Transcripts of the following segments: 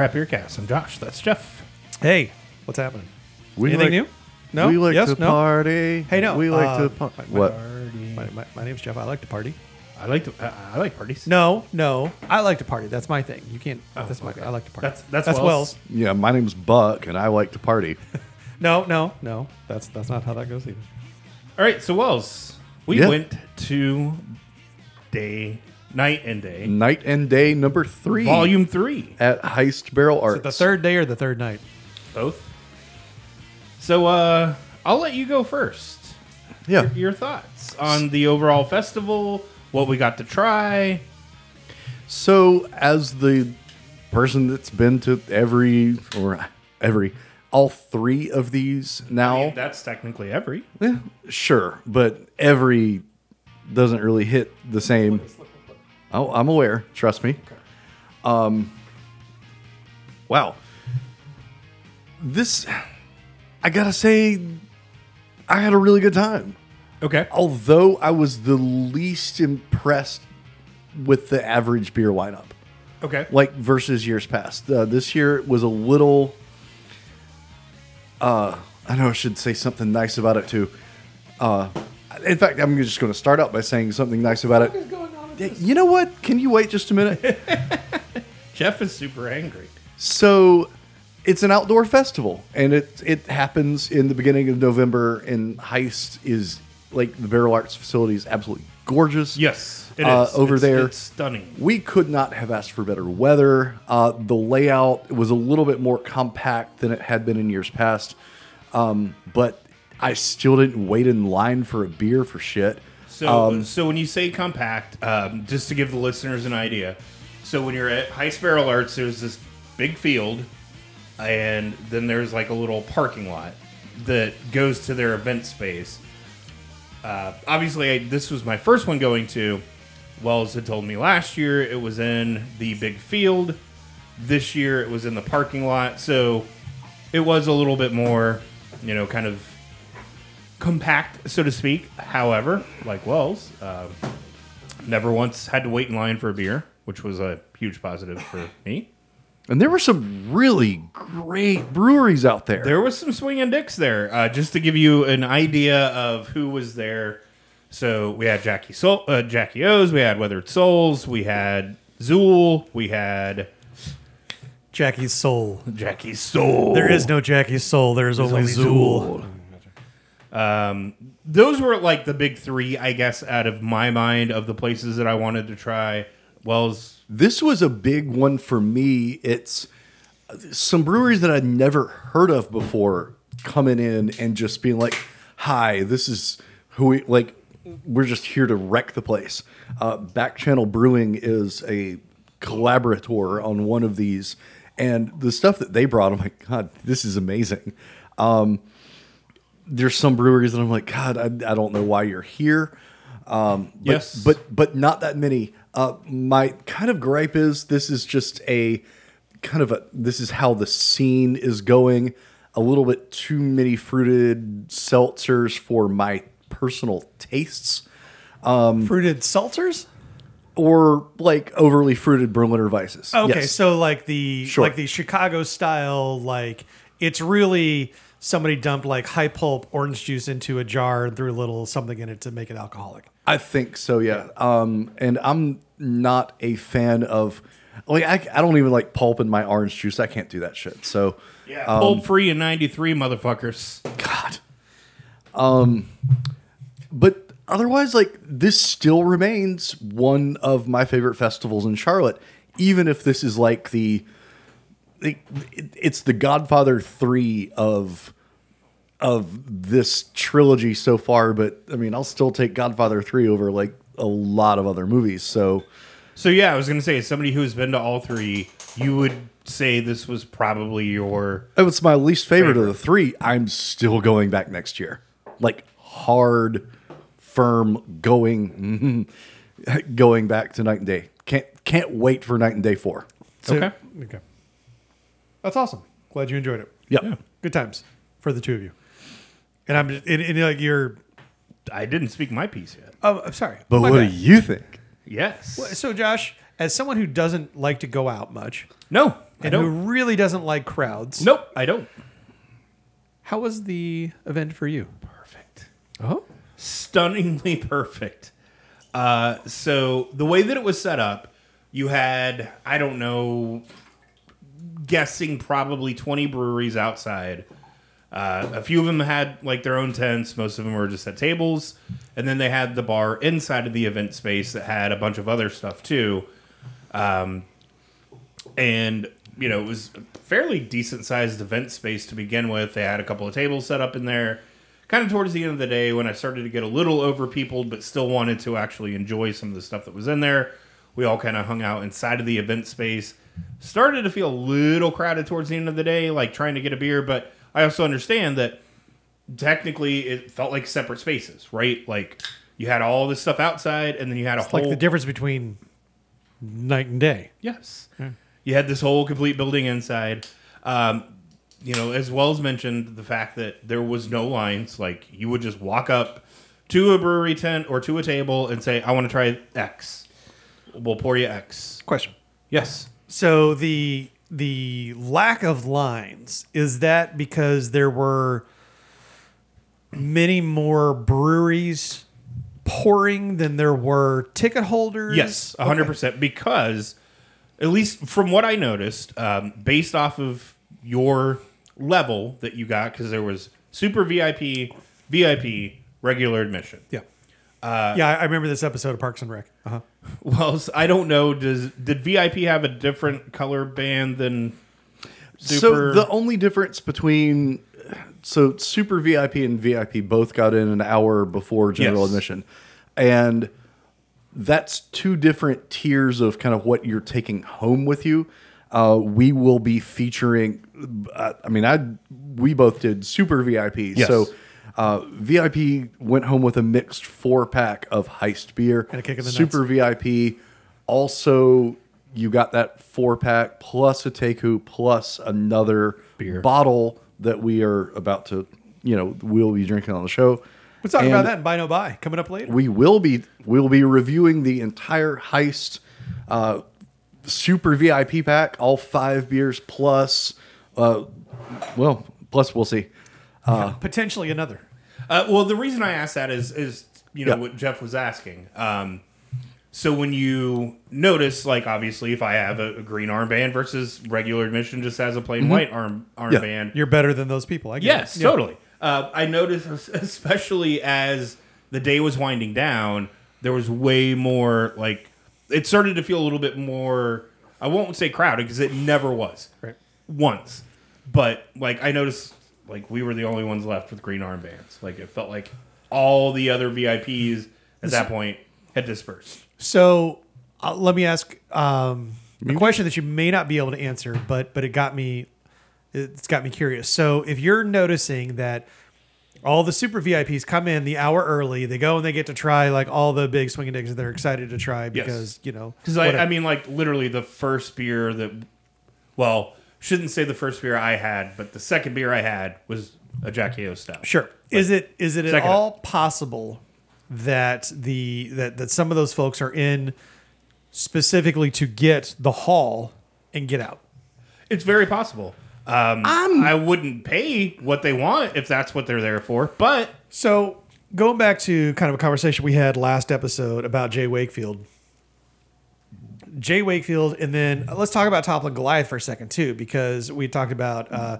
Welcome to the Craft Beer Cast. I'm Josh. That's Jeff. Hey, what's happening? We Anything like, new? No. We like yes. to no. party. Hey, no. We like uh, to pa- my- my- what? My, my, my name's Jeff. I like to party. I like to. I, I like parties. No, no. I like to party. That's my thing. You can't. Oh, that's my. okay. I like to party. That's- that's that's Wells. Wells. Yeah, my name's Buck, and I like to party. No, no, no. That's that's not how that goes either. All right. So Wells, we Yeah. went to day, night and day, Night and Day number three, volume three, at Heist Barrel Is Arts. it the third day or the third night? both. So uh, I'll let you go first. Yeah. Your, your thoughts on the overall festival, what we got to try. So, as the person that's been to every or every all three of these now, That's technically every. eh, sure, but every doesn't really hit the same. Oh, I'm aware. Trust me. Um. Wow. This, I gotta say, I had a really good time. Okay. Although I was the least impressed with the average beer lineup, Okay. like versus years past. Uh, this year was a little. Uh, I know I should say something nice about it too. Uh, in fact, I'm just going to start out by saying something nice about it. You know what? Can you wait just a minute? Jeff is super angry. So it's an outdoor festival, and it it happens in the beginning of November. And Heist is like the Barrel Arts facility is absolutely gorgeous. Yes, it is Uh, over It's- there. It's stunning. We could not have asked for better weather. Uh, the layout was a little bit more compact than it had been in years past, um, but I still didn't wait in line for a beer for shit. So, Um, so when you say compact, um, just to give the listeners an idea, so when you're at Heist Barrel Arts, there's this big field, and then there's like a little parking lot that goes to their event space. Uh, obviously, I, this was my first one going to. Wells had told me last year it was in the big field. This year it was in the parking lot, so it was a little bit more, you know, kind of compact, so to speak. However, like Wells, um, never once had to wait in line for a beer, which was a huge positive for me. and there were some really great breweries out there. There was some swinging dicks there. Uh, just to give you an idea of who was there. So we had Jackie Soul, uh, Jackie O's, we had Weathered Souls, we had Zool, we had Jackie's soul. Jackie Soul. There is no Jackie's soul. There is only, only Zool. Um, those were like the big three, I guess, out of my mind of the places that I wanted to try. Wells, This was a big one for me. It's some breweries that I'd never heard of before coming in and just being like, "Hi, this is who we like. We're just here to wreck the place." Uh, Back Channel Brewing is a collaborator on one of these, and the stuff that they brought, I'm like, God, this is amazing. Um, there's some breweries that I'm like, God, I, I don't know why you're here. Um, but, Yes. but but not that many. Uh, my kind of gripe is this is just a kind of a this is how the scene is going. A little bit too many fruited seltzers for my personal tastes, Fruited seltzers. or like overly fruited Berliner Weisses. Okay, Yes. so like the Sure. like the Chicago style, like it's really somebody dumped like high pulp orange juice into a jar and threw a little something in it to make it alcoholic. I think so, yeah. Um, and I'm not a fan of like I, I don't even like pulp in my orange juice. I can't do that shit. So yeah, pulp free in '93, motherfuckers. God. Um, but otherwise, like this still remains one of my favorite festivals in Charlotte, even if this is like the, it, it's the Godfather three of of this trilogy so far. But I mean, I'll still take Godfather three over like a lot of other movies. So So yeah, I was gonna say, as somebody who's been to all three, you would say this was probably your If it's my least favorite, of the three, I'm still going back next year. Like hard, firm going, going back to night and day. Can't can't wait for night and day four. So- Okay. Okay. That's awesome. Glad you enjoyed it. Yep. Yeah. Good times for the two of you. And I'm and, and like you're. I didn't speak my piece yet. Oh, I'm sorry. But My what bad. do you think? Yes. So, Josh, as someone who doesn't like to go out much No, I and who don't. really doesn't like crowds, Nope, I don't. how was the event for you? Perfect. Oh, stunningly perfect. Uh, so the way that it was set up, you had I don't know, guessing probably twenty breweries outside. Uh, a few of them had like their own tents. Most of them were just at tables, and then they had the bar inside of the event space that had a bunch of other stuff too. Um, and you know it was a fairly decent sized event space to begin with. They had a couple of tables set up in there. Kind of towards the end of the day, when I started to get a little overpeopled, but still wanted to actually enjoy some of the stuff that was in there, we all kind of hung out inside of the event space. Started to feel a little crowded towards the end of the day, like trying to get a beer, but I also understand that technically it felt like separate spaces, right? Like you had all this stuff outside, and then you had a it's whole like the difference between night and day. Yes. You had this whole complete building inside. Um, you know, as well as mentioned the fact that there was no lines. Like you would just walk up to a brewery tent or to a table and say, "I want to try X." We'll pour you X. Question. Yes. So the the lack of lines is that because there were many more breweries pouring than there were ticket holders. Yes, hundred Okay. percent. Because at least from what I noticed, um, based off of your level that you got, because there was super VIP, VIP, regular admission. Yeah. Yeah, I I remember this episode of Parks and Rec. Uh-huh. Well, I don't know. Does did VIP have a different color band than So the only difference between so Super VIP and VIP both got in an hour before general Yes. admission, and that's two different tiers of kind of what you're taking home with you. Uh, we will be featuring. Uh, I mean, I we both did Super VIP, Yes. so. Uh, VIP went home with a mixed four pack of heist beer. And a kick in the Super VIP also you got that four pack plus a Teku plus another Beer. bottle that we are about to, you know, we'll be drinking on the show. We'll talk And about that in Buy No Buy coming up later. We will be we'll be reviewing the entire heist uh, super VIP pack, all five beers plus uh, well, plus we'll see. Potentially another. Uh, well, the reason I asked that is is you know Yeah. what Jeff was asking. Um, so when you notice, like obviously, if I have a, a green armband versus regular admission just has a plain white arm armband, You're better than those people. I get Yes. Yeah. totally. Uh, I noticed, especially as the day was winding down, there was way more like it started to feel a little bit more. I won't say crowded because it never was Right. once, but like I noticed, like we were the only ones left with green armbands. Like it felt like all the other VIPs at that point had dispersed. So uh, let me ask um, a question that you may not be able to answer, but but it got me it's got me curious. So if you're noticing that all the super VIPs come in the hour early, they go and they get to try like all the big swinging dicks that they're excited to try because you know Because I. I mean, like literally the first beer that, well, shouldn't say the first beer I had, but the second beer I had was a Jack O stout. Sure. Is it is it at Second. all possible that the that, that some of those folks are in specifically to get the haul and get out? It's very possible. Um, I wouldn't pay what they want if that's what they're there for, but So going back to kind of a conversation we had last episode about J. Wakefield. J. Wakefield, and then let's talk about Toppling Goliath for a second too, because we talked about uh,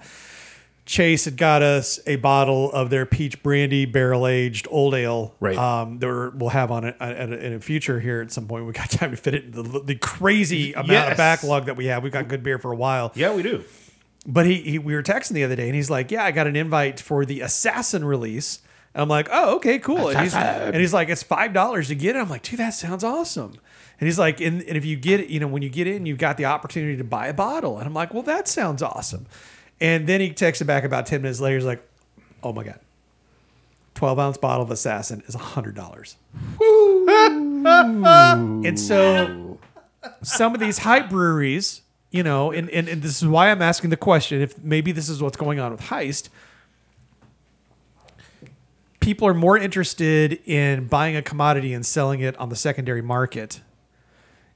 Chase had got us a bottle of their peach brandy barrel aged old ale. Right. Um, that we're, we'll have on it uh, in a, in a future here at some point. We got time to fit it the, the crazy amount Yes. of backlog that we have. We've got good beer for a while. yeah, we do. But he, he we were texting the other day and he's like, Yeah, I got an invite for the assassin release. And I'm like, Oh, okay, cool. And he's, and he's like, It's five dollars to get it. I'm like, dude, that sounds awesome. And he's like, and, and if you get you know, when you get in, you've got the opportunity to buy a bottle. And I'm like, Well, that sounds awesome. And then he texted back about 10 minutes later, he's like, Oh my God. 12 ounce bottle of assassin is hundred dollars. and so some of these hype breweries, you know, and, and, and this is why I'm asking the question if maybe this is what's going on with Heist. People are more interested in buying a commodity and selling it on the secondary market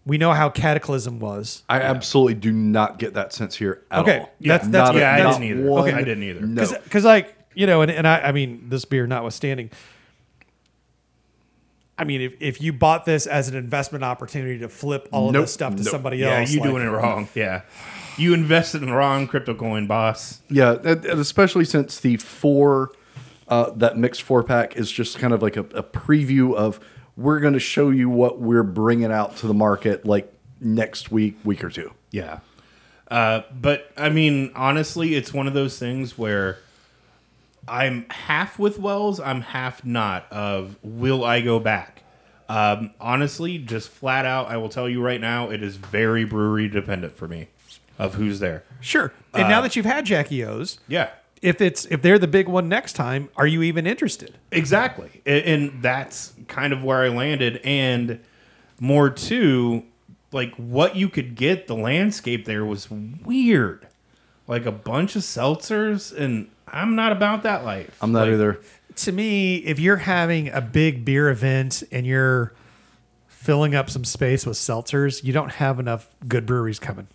We know how Cataclysm was. I absolutely do not get that sense here at Okay, all. that's- that's- Not a- yeah, I not didn't either. one- Okay. I didn't either. No. because like you know and, and I, I mean this beer notwithstanding i mean if, if you bought this as an investment opportunity to flip all of Nope. this stuff to Nope. somebody Yeah, else you like- doing it wrong. Yeah, you invested in the wrong crypto coin, boss. Yeah, and- and especially since the four, uh, that mixed four pack is just kind of like a, a preview of we're going to show you what we're bringing out to the market like next week, week or two. Yeah. Uh, but I mean, honestly, it's one of those things where I'm half with Wells, I'm half not. Of will I go back? Um, honestly, just flat out, I will tell you right now, it is very brewery dependent for me of who's there. sure and now that you've had jackie o's Yeah, if it's if they're the big one next time are you even interested exactly, A- and that's kind of where I landed. And more too, like what you could get, the landscape there was weird, like a bunch of seltzers, and I'm not about that life. I'm not Like, either. to me if you're having a big beer event and you're filling up some space with seltzers you don't have enough good breweries coming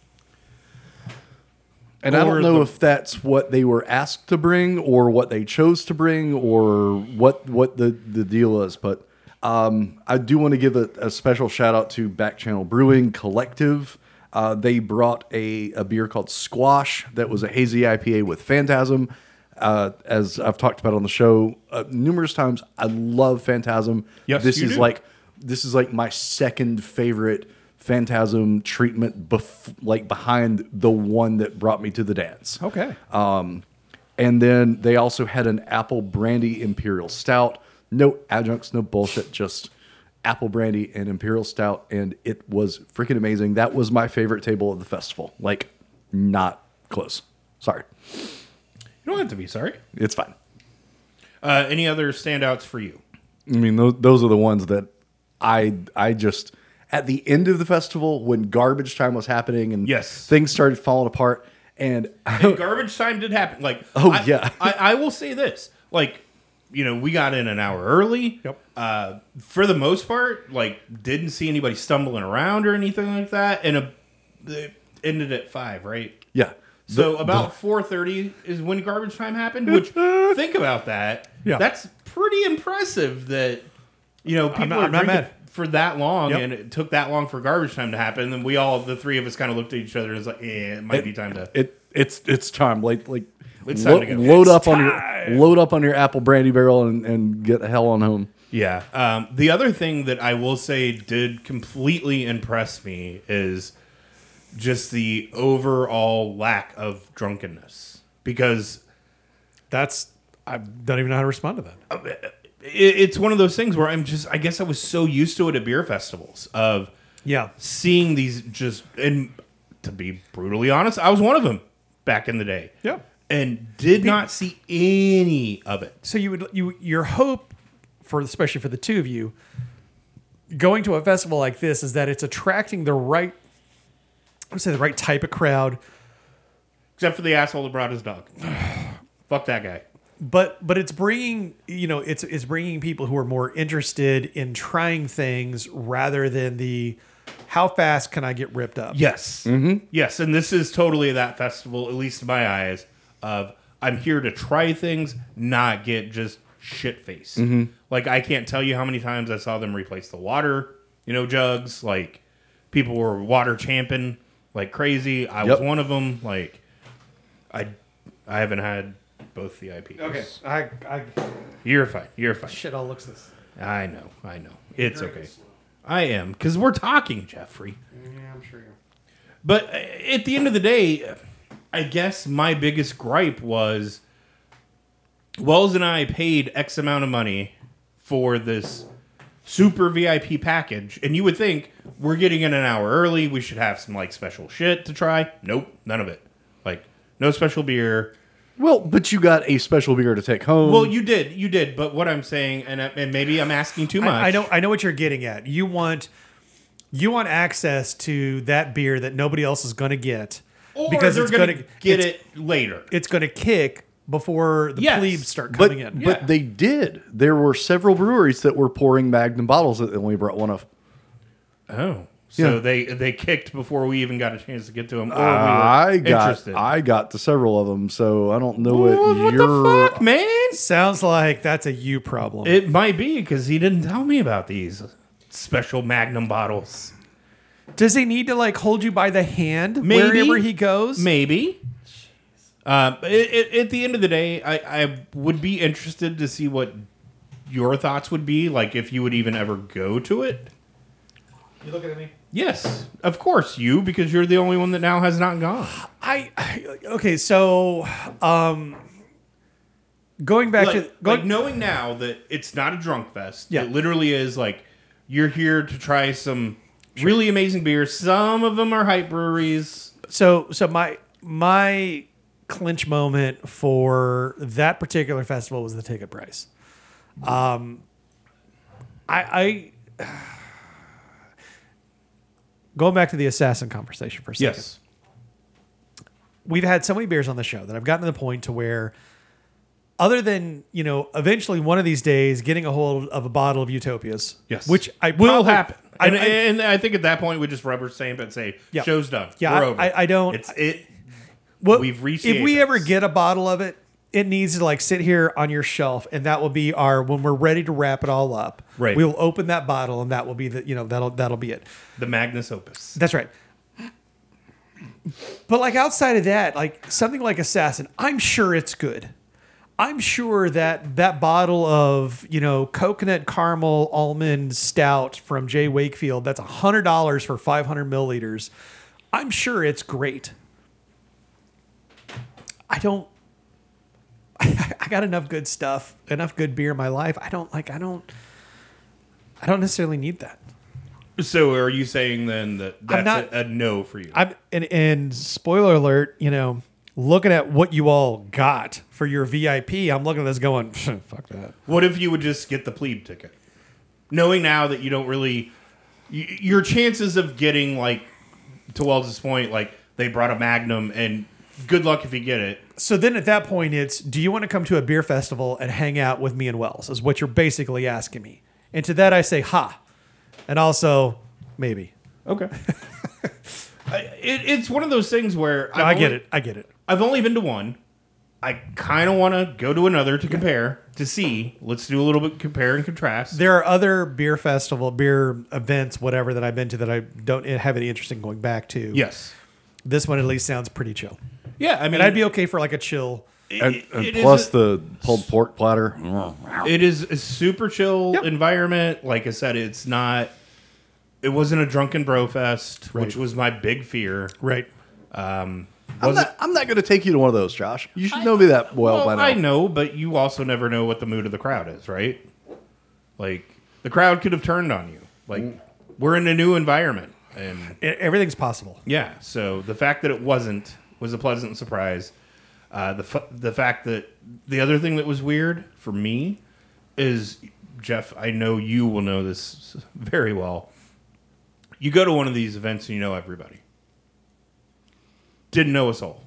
And I don't know the- if that's what they were asked to bring or what they chose to bring or what what the, the deal is. But um, I do want to give a, a special shout out to Back Channel Brewing Collective. Uh, they brought a, a beer called Squash that was a hazy IPA with Phantasm. Uh, as I've talked about on the show uh, numerous times, I love Phantasm. Yes, this is do. like this is like my second favorite Phantasm treatment, bef- like behind the one that brought me to the dance. okay Um, and then they also had an apple brandy imperial stout. No adjuncts, no bullshit, just apple brandy and imperial stout. And it was freaking amazing. That was my favorite table of the festival. Like, not close. Sorry. You don't have to be sorry. It's fine. Uh, any other standouts for you? I mean, those, those are the ones that I I just at the end of the festival when garbage time was happening and Yes. things started falling apart and And garbage time did happen. Like, Oh, I, yeah. I, I will say this. Like, you know, we got in an hour early. Yep. Uh, for the most part, like, didn't see anybody stumbling around or anything like that. And a, it ended at five, right? yeah. So The- about four thirty is when garbage time happened. Which think about that. Yeah. that's pretty impressive. That you know people not- are I'm not drinking mad. For that long, Yep. and it took that long for garbage time to happen. And then we all, the three of us, kind of looked at each other and was like, "Yeah, it might be time to." it it's it's time like like It's lo- time to go. load It's up on your load up on your apple brandy barrel and, and get the hell on home Yeah. Um, the other thing that I will say did completely impress me is just the overall lack of drunkenness because that's i don't even know how to respond to that it, it's one of those things where I'm just I guess I was so used to it at beer festivals of yeah seeing these just and to be brutally honest, I was one of them back in the day. Yeah. And did not see any of it. so you would you your hope for especially for the two of you going to a festival like this is that it's attracting the right I would say the right type of crowd Except for the asshole that brought his dog. Fuck that guy. But but it's bringing you know it's it's bringing people who are more interested in trying things rather than the how fast can I get ripped up Yes. Mm-hmm. Yes, and this is totally that festival, at least in my eyes, of I'm here to try things, not get just shit face. Like I can't tell you how many times I saw them replace the water, you know, jugs. Like people were water champing like crazy. I was one of them. Like I, I haven't had both the IPs. okay I I you're fine. You're fine. shit all looks this I know. I know. It's okay. I am because we're talking, Jeffrey. yeah I'm sure you But uh, at the end of the day, I guess my biggest gripe was Wells and I paid X amount of money for this super VIP package, and you would think we're getting in an hour early. We should have some like special shit to try. Nope, none of it. Like no special beer. Well but you got a special beer to take home Well, you did, you did. But what I'm saying, and, uh, and maybe I'm asking too much. I, I know I know what you're getting at. You want you want access to that beer that nobody else is going to get or because they're it's gonna, get it later. It's going to kick before the Yes. plebes start but, coming in. but Yeah. they did there were several breweries that were pouring magnum bottles that they only brought one of Oh, So Yeah. they they kicked before we even got a chance to get to them. Or we were I got interested. I got to several of them, so I don't know what, What, what you're. the fuck, man? Sounds like that's a you problem. It might be because he didn't tell me about these special Magnum bottles. Does he need to like hold you by the hand Maybe. wherever he goes? Maybe. Um, it, it, at the end of the day, I, I would be interested to see what your thoughts would be, like if you would even ever go to it. You looking at me? Yes, of course you, because you're the only one that now has not gone. I, I okay. So, um, going back Like, to going, like knowing now that it's not a drunk fest. Yeah. It literally is like you're here to try some really amazing beers. Some of them are hype breweries. so so my my clinch moment for that particular festival was the ticket price. Um, I, I going back to the assassin conversation for a second. Yes. we've had so many beers on the show that I've gotten to the point to where, other than you know, eventually one of these days getting a hold of a bottle of Utopias, Yes. which I will probably- happen. I, and, I- and I think at that point we just rubber stamp it and say, Yeah. show's done. Yeah, We're I- over. I- I don't- It's it. what- we've reached If we ever get a bottle of it, it needs to like sit here on your shelf, and that will be our when we're ready to wrap it all up. Right. We will open that bottle, and that will be the you know that'll that'll be it. The Magnus Opus. That's right. But like outside of that, like something like Assassin, I'm sure it's good. I'm sure that that bottle of you know coconut caramel almond stout from J. Wakefield that's hundred dollars for 500 milliliters. I'm sure it's great. I don't. I got enough good stuff, enough good beer in my life. I don't like. I don't. I don't necessarily need that. So are you saying then that that's not- a, a no for you? I'm and, and spoiler alert, you know, looking at what you all got for your VIP, I'm looking at this going, fuck that. What if you would just get the plebe ticket, knowing now that you don't really, your chances of getting like, to Wells's point, like they brought a Magnum, and good luck if you get it. So then at that point, it's do you want to come to a beer festival and hang out with me and Wells? Is what you're basically asking me. And to that, I say, ha. And also, maybe. Okay. I, it, it's one of those things where No, I've I get it. I get it. I've only been to one. I kind of want to go to another to compare to see. Let's do a little bit compare and contrast. There are other beer festival, beer events, whatever that I've been to that I don't eh, have any interest in going back to. yes. This one at least sounds pretty chill. Yeah, I mean, And I'd be okay for like a chill. it- And, it- and it is plus a- the pulled pork platter. It is a super chill Yep. environment. Like I said, it's not. It wasn't a drunken bro fest, which was my big fear. Right. Um, I'm Was not, I'm not going to take you to one of those, Josh. You should know me that well, Well, by now. I know, but you also never know what the mood of the crowd is, right? Like the crowd could have turned on you. Like mm. we're in a new environment, and Everything's possible. yeah. So the fact that it wasn't was a pleasant surprise. Uh, the f- the fact that the other thing that was weird for me is Jeff. I know you will know this very well. You go to one of these events and you know everybody. Didn't know us all,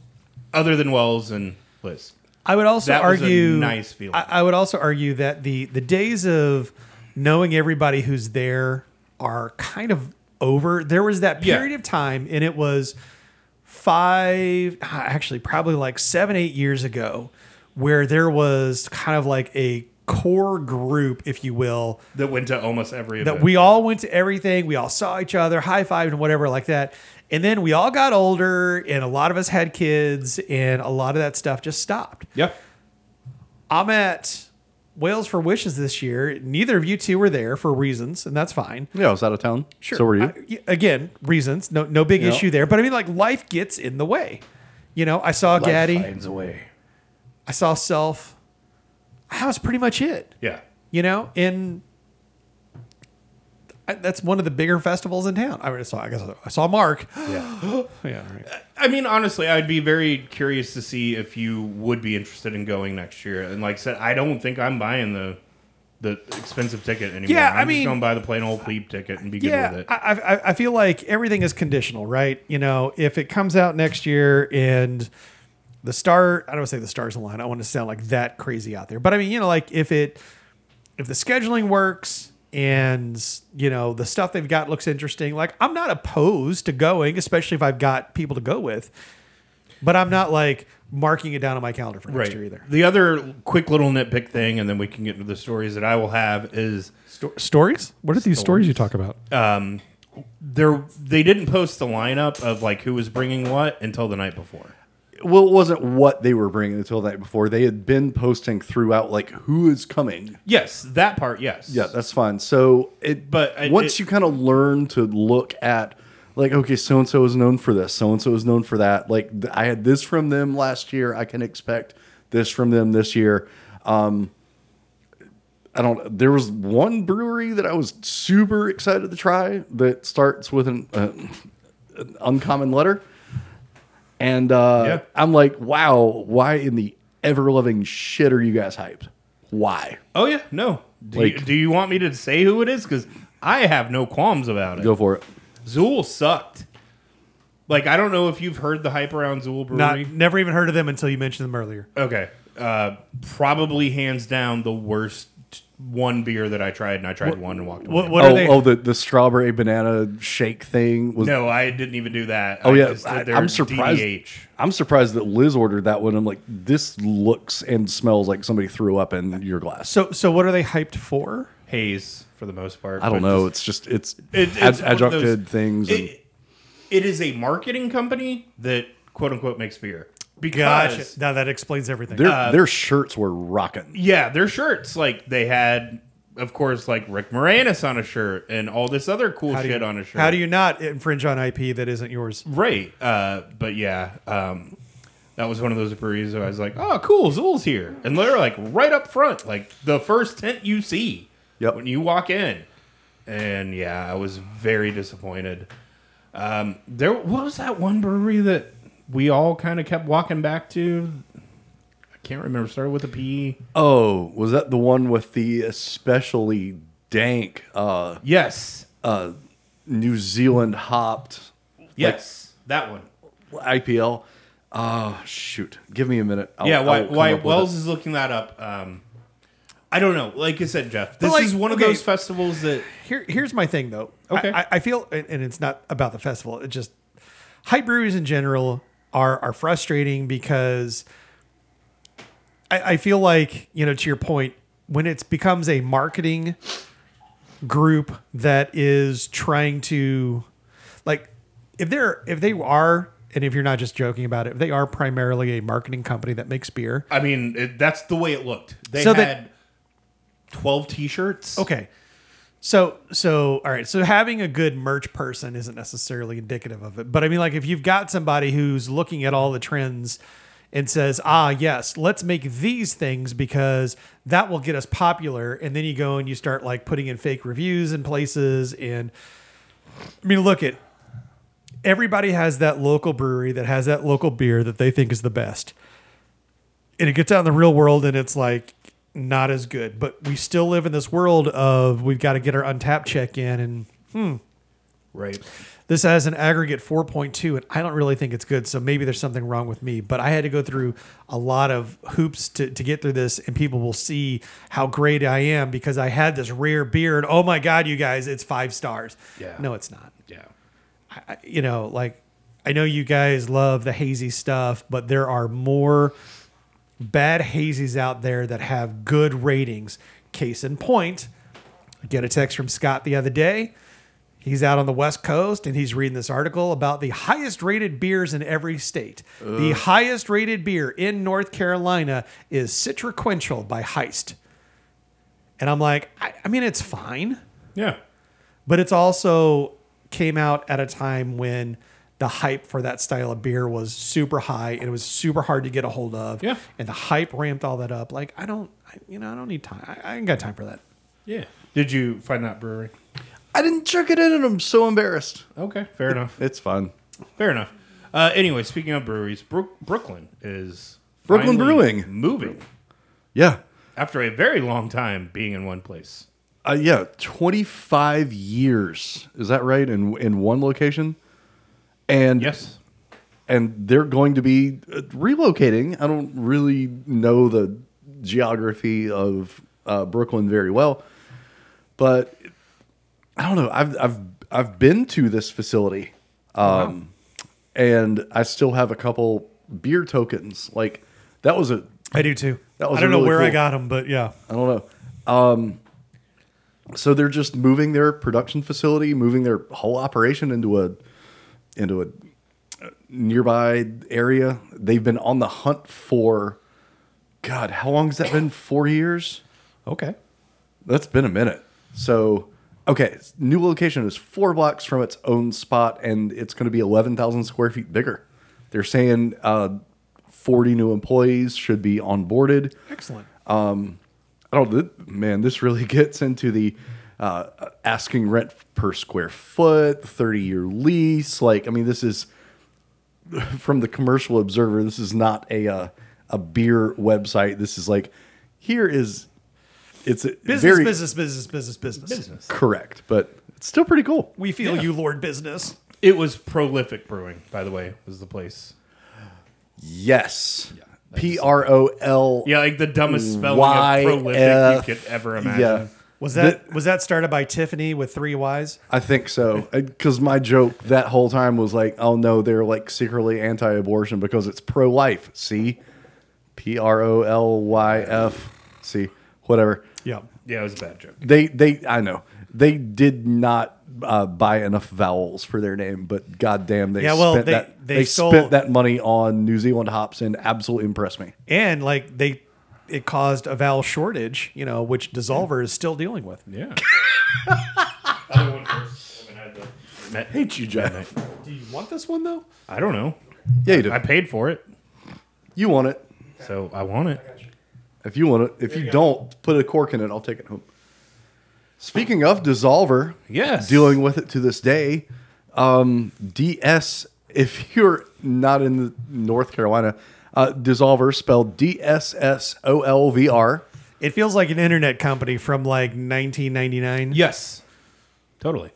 other than Wells and Liz. I would also That argue nice feeling. I, I would also argue that the the days of knowing everybody who's there are kind of over. There was that Yeah. period of time, and it was five, ah, actually probably like seven, eight years ago, where there was kind of like a core group, if you will, that went to almost every event. that we all went to everything. We all saw each other, high fived and whatever like that. And then we all got older, and a lot of us had kids, and a lot of that stuff just stopped. Yep. I'm at Wales for Wishes this year. Neither of you two were there for reasons, and that's fine. yeah, I was out of town. Sure. So were you? I- again, reasons. No, no big issue there. But I mean, like life gets in the way. You know, I saw Gaddy. finds a way. I saw Self. That was pretty much it. Yeah. You know, and I, that's one of the bigger festivals in town. I mean, I saw. I guess I saw Mark. Yeah. Yeah. Right. I mean, honestly, I'd be very curious to see if you would be interested in going next year. And like I said, I don't think I'm buying the the expensive ticket anymore. Yeah, I'm I just mean- going to buy the plain old plebe ticket and be good with it. I, I, I feel like everything is conditional, right? You know, if it comes out next year and the star, I don't want to say the stars align. I don't want to sound like that crazy out there, but I mean, you know, like if it, if the scheduling works and you know the stuff they've got looks interesting. Like I'm not opposed to going, especially if I've got people to go with. But I'm not like marking it down on my calendar for next year either. The other quick little nitpick thing, and then we can get into the stories that I will have is Sto- stories? What are these stories you talk about? um, there they didn't post the lineup of like who was bringing what until the night before. Well, it wasn't what they were bringing until the night before. They had been posting throughout, like who is coming. Yes, that part. Yes. Yeah, that's fine. So it, But it- once it- you kind of learn to look at, like, okay, so and so is known for this, so and so is known for that. Like, I had this from them last year. I can expect this from them this year. Um, I don't. There was one brewery that I was super excited to try that starts with an, uh, an uncommon letter, and uh, Yeah. I'm like, wow, why in the ever loving shit are you guys hyped? Why? Oh yeah. No. Do, you, do you want me to say who it is? Because I have no qualms about it. Go for it. Zool sucked. Like I don't know if you've heard the hype around Zool Brewery. Not never even heard of them until you mentioned them earlier. Okay. Uh, probably hands down the worst one beer that I tried, and I tried one and walked away. What, what oh, they? oh, the, the strawberry banana shake thing was. no, I didn't even do that. Oh I yeah, just did I, am surprised. DDH. I'm surprised that Liz ordered that one. I'm like, this looks and smells like somebody threw up in your glass. so so what are they hyped for? haze for the most part. I don't know. just- It's just it's, It- ad- it's one of those- adjuncted things. And, it, it is a marketing company that quote unquote makes beer. Because Gotcha. Now that explains everything. their uh, their shirts were rocking. yeah, their shirts like they had, of course, like Rick Moranis on a shirt and all this other cool How shit you, on a shirt. How do you not infringe on IP that isn't yours? Right. Uh, but yeah, um, that was one of those breweries where I was like, oh, cool, Zool's here. And they're like right up front, like the first tent you see Yep. when you walk in. And yeah, I was very disappointed. Um, there, what was that one brewery that we all kind of kept walking back to? I can't remember. Started with a P. Oh, was that the one with the especially dank uh, Yes. uh, New Zealand hopped Yes. that one. IPL? Oh shoot! Give me a minute. I'll- yeah, why, why Wells it. is looking that up. Um, I don't know. Like I said, Jeff, this like, is one of okay. those festivals that Here, here's my thing though. Okay. I, I- I feel, and and it's not about the festival. It just hype breweries in general are are frustrating because I, I feel like you know to your point when it becomes a marketing group that is trying to like if they're if they are and if you're not just joking about it if they are primarily a marketing company that makes beer I mean, it, that's the way it looked. They So had that- twelve T-shirts. Okay. So so all right. So having a good merch person isn't necessarily indicative of it. But I mean like if you've got somebody who's looking at all the trends and says, "Ah, yes, let's make these things because that will get us popular." And then you go and you start like putting in fake reviews in places and I mean look at everybody has that local brewery that has that local beer that they think is the best and it gets out in the real world and it's like not as good. But we still live in this world of we've got to get our Untappd check in, and hmm. Right. this has an aggregate 4.2, and I don't really think it's good. So maybe there's something wrong with me. But I had to go through a lot of hoops to, to get through this, and people will see how great I am because I had this rare beer, and oh my God, you guys, it's five stars. Yeah. No, it's not. Yeah. I- you know, like I know you guys love the hazy stuff, but there are more bad hazies out there that have good ratings. Case in point, I get a text from Scott the other day. He's out on the West Coast and he's reading this article about the highest rated beers in every state. The highest rated beer in North Carolina is Citraquenchl by Heist. And I'm like, I, I mean, it's fine Yeah. but it's also came out at a time when the hype for that style of beer was super high and it was super hard to get a hold of. Yeah. And the hype ramped all that up. Like I don't, I, you know, I don't need time. I, I ain't got time for that. Yeah. Did you find that brewery? I didn't check it in, and I'm so embarrassed. Okay. Fair enough. It's fun. Fair enough. Uh, anyway, speaking of breweries, Brook Brooklyn is Brooklyn finally Brewing. moving Yeah. after a very long time being in one place. Uh, yeah, 25 years. Is that right? In in one location? And Yes. and they're going to be uh, relocating. I don't really know the geography of uh, Brooklyn very well, but I don't know. I've I've I've been to this facility, um, and I still have a couple beer tokens. Like that was a I do too. That was I don't a know really where I got them, but yeah. I don't know. Um, so they're just moving their production facility, moving their whole operation into a into a nearby area. They've been on the hunt for God, how long has that been? Four years. Okay. That's been a minute. So, okay, new location is four blocks from its own spot, and it's going to be eleven thousand square feet bigger. They're saying uh, forty new employees should be onboarded. Excellent. Um, I don't, man, this really gets into the uh, asking rent per square foot, 30 year lease. Like, I mean, this is from the commercial observer, this is not a, uh, a beer website. This is like, here is, it's a business, very business, business, business, business, Business. correct, but it's still pretty cool. We feel you, Lord Business. It was prolific brewing, by the way, was the place. Yes. P R O L. Yeah, like the dumbest spelling of prolific you could ever imagine. Yeah. Was that was that started by Tiffany with three Y's? I think so. Because my joke that whole time was like, oh no, they're like secretly anti abortion because it's pro life. See? P R O L Y F. See? Whatever. Yeah. Yeah, it was a bad joke. They, they, I know. They did not uh, buy enough vowels for their name, but goddamn, they Yeah, well, spent they- that. they They, sold- spent that money on New Zealand hops and absolutely impressed me. And like they it caused a valve shortage, you know, which Dssolvr is still dealing with. Yeah. Other one first. I haven't had the- Hate you, Jeff. Do you want this one though? I don't know. Yeah, you do. I paid for it, You want it. so I want it. If you want it. If you, don't, put a cork in it. I'll take it home. Speaking of Dssolvr, Yes. dealing with it to this day. Um, DS, if you're not in the North Carolina, uh, Dssolvr spelled D S S O L V R. It feels like an internet company from like 1999. Yes. Totally.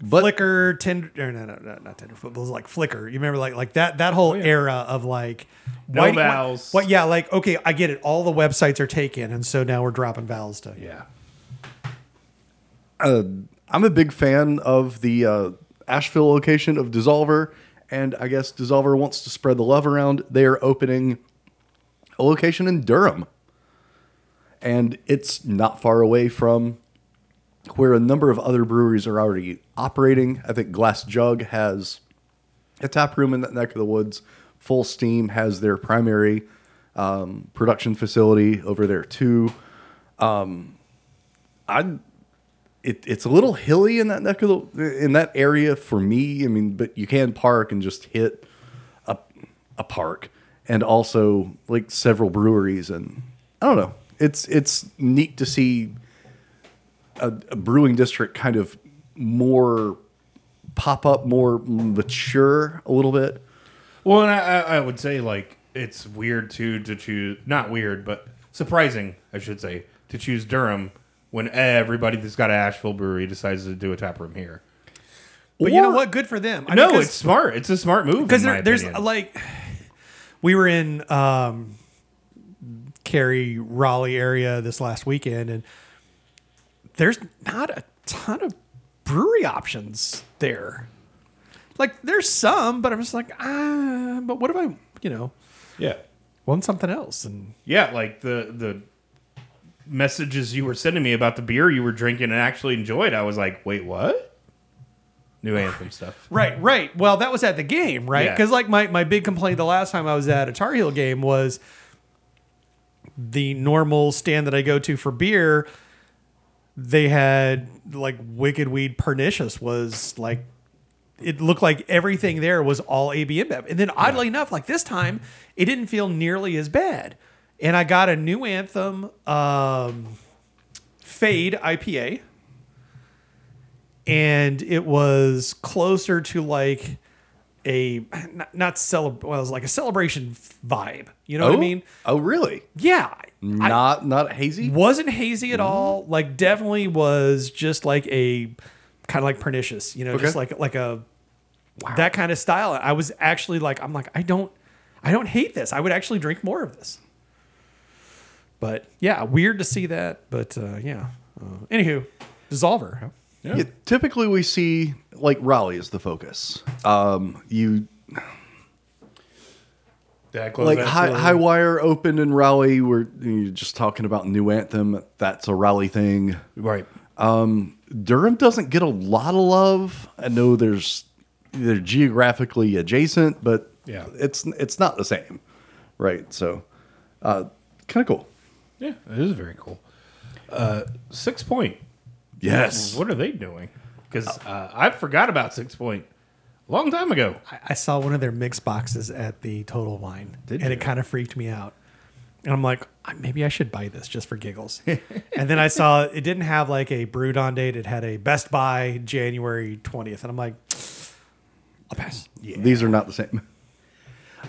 But Flickr, Tinder, or no, no, no, not Tinder. It was like Flickr. You remember like like that that whole era of like No why vowels. What, yeah, like okay, I get it. All the websites are taken, and so now we're dropping vowels to. Yeah. I'm a big fan of the uh, Asheville location of Dssolvr, and I guess Dssolvr wants to spread the love around. They are opening a location in Durham, and it's not far away from where a number of other breweries are already operating. I think Glass Jug has a tap room in that neck of the woods. Fullsteam has their primary um, production facility over there too. Um, I it, it's a little hilly in that neck of the in that area for me. I mean, but you can park and just hit a a park, and also like several breweries, and I don't know. It's it's neat to see a, a brewing district kind of more pop up, more mature a little bit. Well, and I, I would say like it's weird too to choose not weird, but surprising, I should say, to choose Durham when everybody that's got an Asheville brewery decides to do a tap room here. But you know what? Good for them. I no, mean, 'cause- it's smart. It's a smart move because there, there's opinion. like we were in um Cary Raleigh area this last weekend and there's not a ton of brewery options there like there's some but i'm just like ah but what if i you know yeah, want something else and yeah, like the the messages you were sending me about the beer you were drinking and actually enjoyed. I was like, wait, what? New anthem stuff. Right, right. Well, that was at the game, right? Yeah. Because like my, my big complaint the last time I was at a Tar Heel game was the normal stand that I go to for beer. They had like Wicked Weed Pernicious was like it looked like everything there was all AB InBev. And then oddly enough, like this time, it didn't feel nearly as bad. And I got a new anthem um, Fade IPA and it was closer to like a not, not well, it was like a celebration vibe. You know what I mean? Oh, really? Yeah. I Not not hazy. wasn't hazy at all. Like definitely was just like a kind of like pernicious, you know, just like like a that kind of style. I was actually like I'm like I don't I don't hate this. I would actually drink more of this. But yeah, weird to see that. But uh, yeah. Uh, anywho, Dssolvr. huh? Yeah. Yeah, typically, we see like Raleigh is the focus. Um, you Did close like high, door? high wire opened in Raleigh. We're you're just talking about new anthem. That's a Raleigh thing. Right. Durham doesn't get a lot of love. I know there's they're geographically adjacent, but Yeah. it's it's not the same, right? So, uh, kind of cool. Yeah, it is very cool. Uh, Sixpoint. Yes. What are they doing? Because uh, I forgot about Sixpoint a long time ago. I, I saw one of their mix boxes at the Total Wine, Did and you? it kind of freaked me out. And I'm like, "I- maybe I should buy this just for giggles. and then I saw it didn't have like a brewed on date; it had a Best Buy January 20th, and I'm like, I'll pass. These are not the same.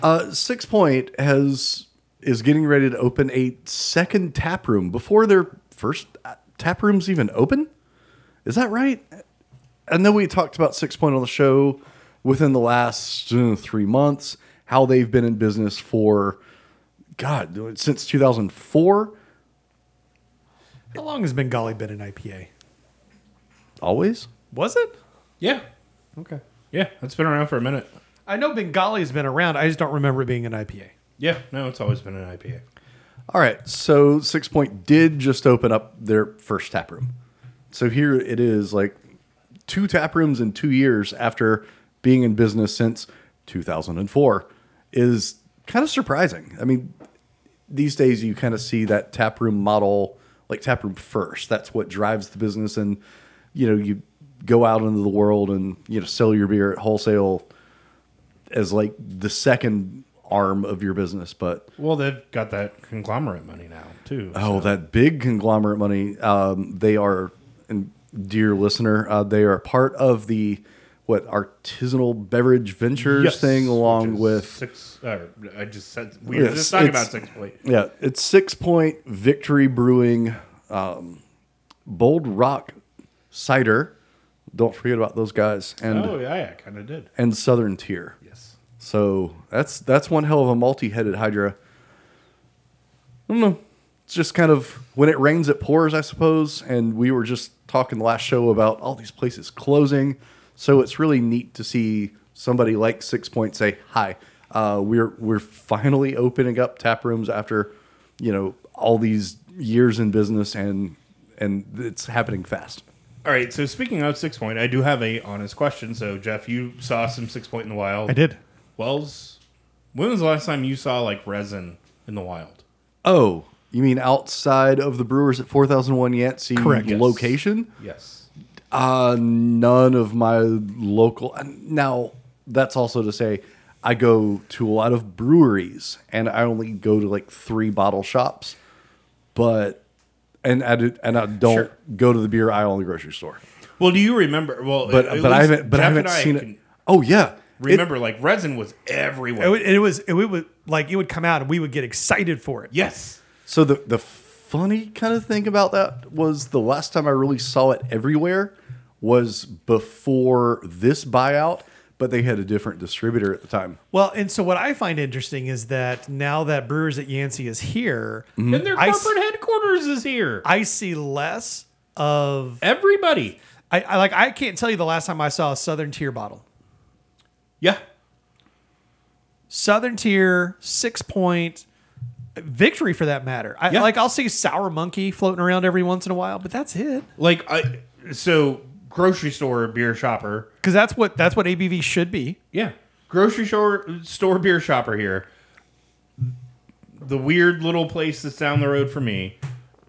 Uh, Sixpoint has is getting ready to open a second tap room before their first uh, tap rooms even open. Is that right? I know we talked about Sixpoint on the show within the last uh, three months, how they've been in business for God since 2004. How long has Bengali been an IPA? Always. Was it? Yeah, Okay. yeah, it's been around for a minute. I know Bengali's been around. I just don't remember it being an IPA. Yeah, no, it's always been an IPA. All right, so Sixpoint did just open up their first tap room. So here it is, like two tap rooms in two years after being in business since 2004 is kind of surprising. I mean, these days you kind of see that tap room model, like tap room first. That's what drives the business, and you know you go out into the world and you know sell your beer at wholesale as like the second arm of your business, but Well, they've got that conglomerate money now too. Oh, so- that big conglomerate money. Um, they are, and dear listener, uh, they are part of the what artisanal beverage ventures Yes, thing, along with six. Uh, I just said we were just talking about Sixpoint. yeah, it's Sixpoint Victory Brewing, um, Bold Rock Cider. Don't forget about those guys and Oh yeah, yeah, kind of did. and Southern Tier. Yes. So that's that's one hell of a multi-headed hydra. I don't know. It's just kind of when it rains, it pours, I suppose. And we were just talking the last show about all these places closing. So it's really neat to see somebody like Sixpoint say, "Hi, uh, we're we're finally opening up tap rooms after you know all these years in business, and and it's happening fast." All right. So speaking of Sixpoint, I do have a honest question. So Jeff, you saw some Sixpoint in the wild. I did. Wells, when was the last time you saw like resin in the wild? Oh, you mean outside of the Brewers at four thousand one Yancey Correct, location? Yes. Uh, none of my local. Now, that's also to say, I go to a lot of breweries and I only go to like three bottle shops, but. And I, did, and I don't Sure. go to the beer aisle in the grocery store, Well, do you remember? Well, but but I haven't but I haven't and I seen can it. Oh yeah, It- Remember, like resin was It, everywhere. would- it was it would like it would come out and we would get excited for it. yes. So the the funny kind of thing about that was the last time I really saw it everywhere was before this buyout, but they had a different distributor at the time. Well, and so what I find interesting is that now that Brewers at Yancey is here, mm-hmm. And their I s- corporate headquarters is here. I see less of Everybody. I, I like I can't tell you the last time I saw a Southern Tier bottle. Yeah. Southern Tier, Sixpoint, victory for that matter. I, Yeah. Like I'll see Sour Monkey floating around every once in a while, but that's it. Like I. So grocery store beer shopper. Because that's what that's what ABV should be. Yeah. Grocery store store beer shopper here. The weird little place that's down the road for me.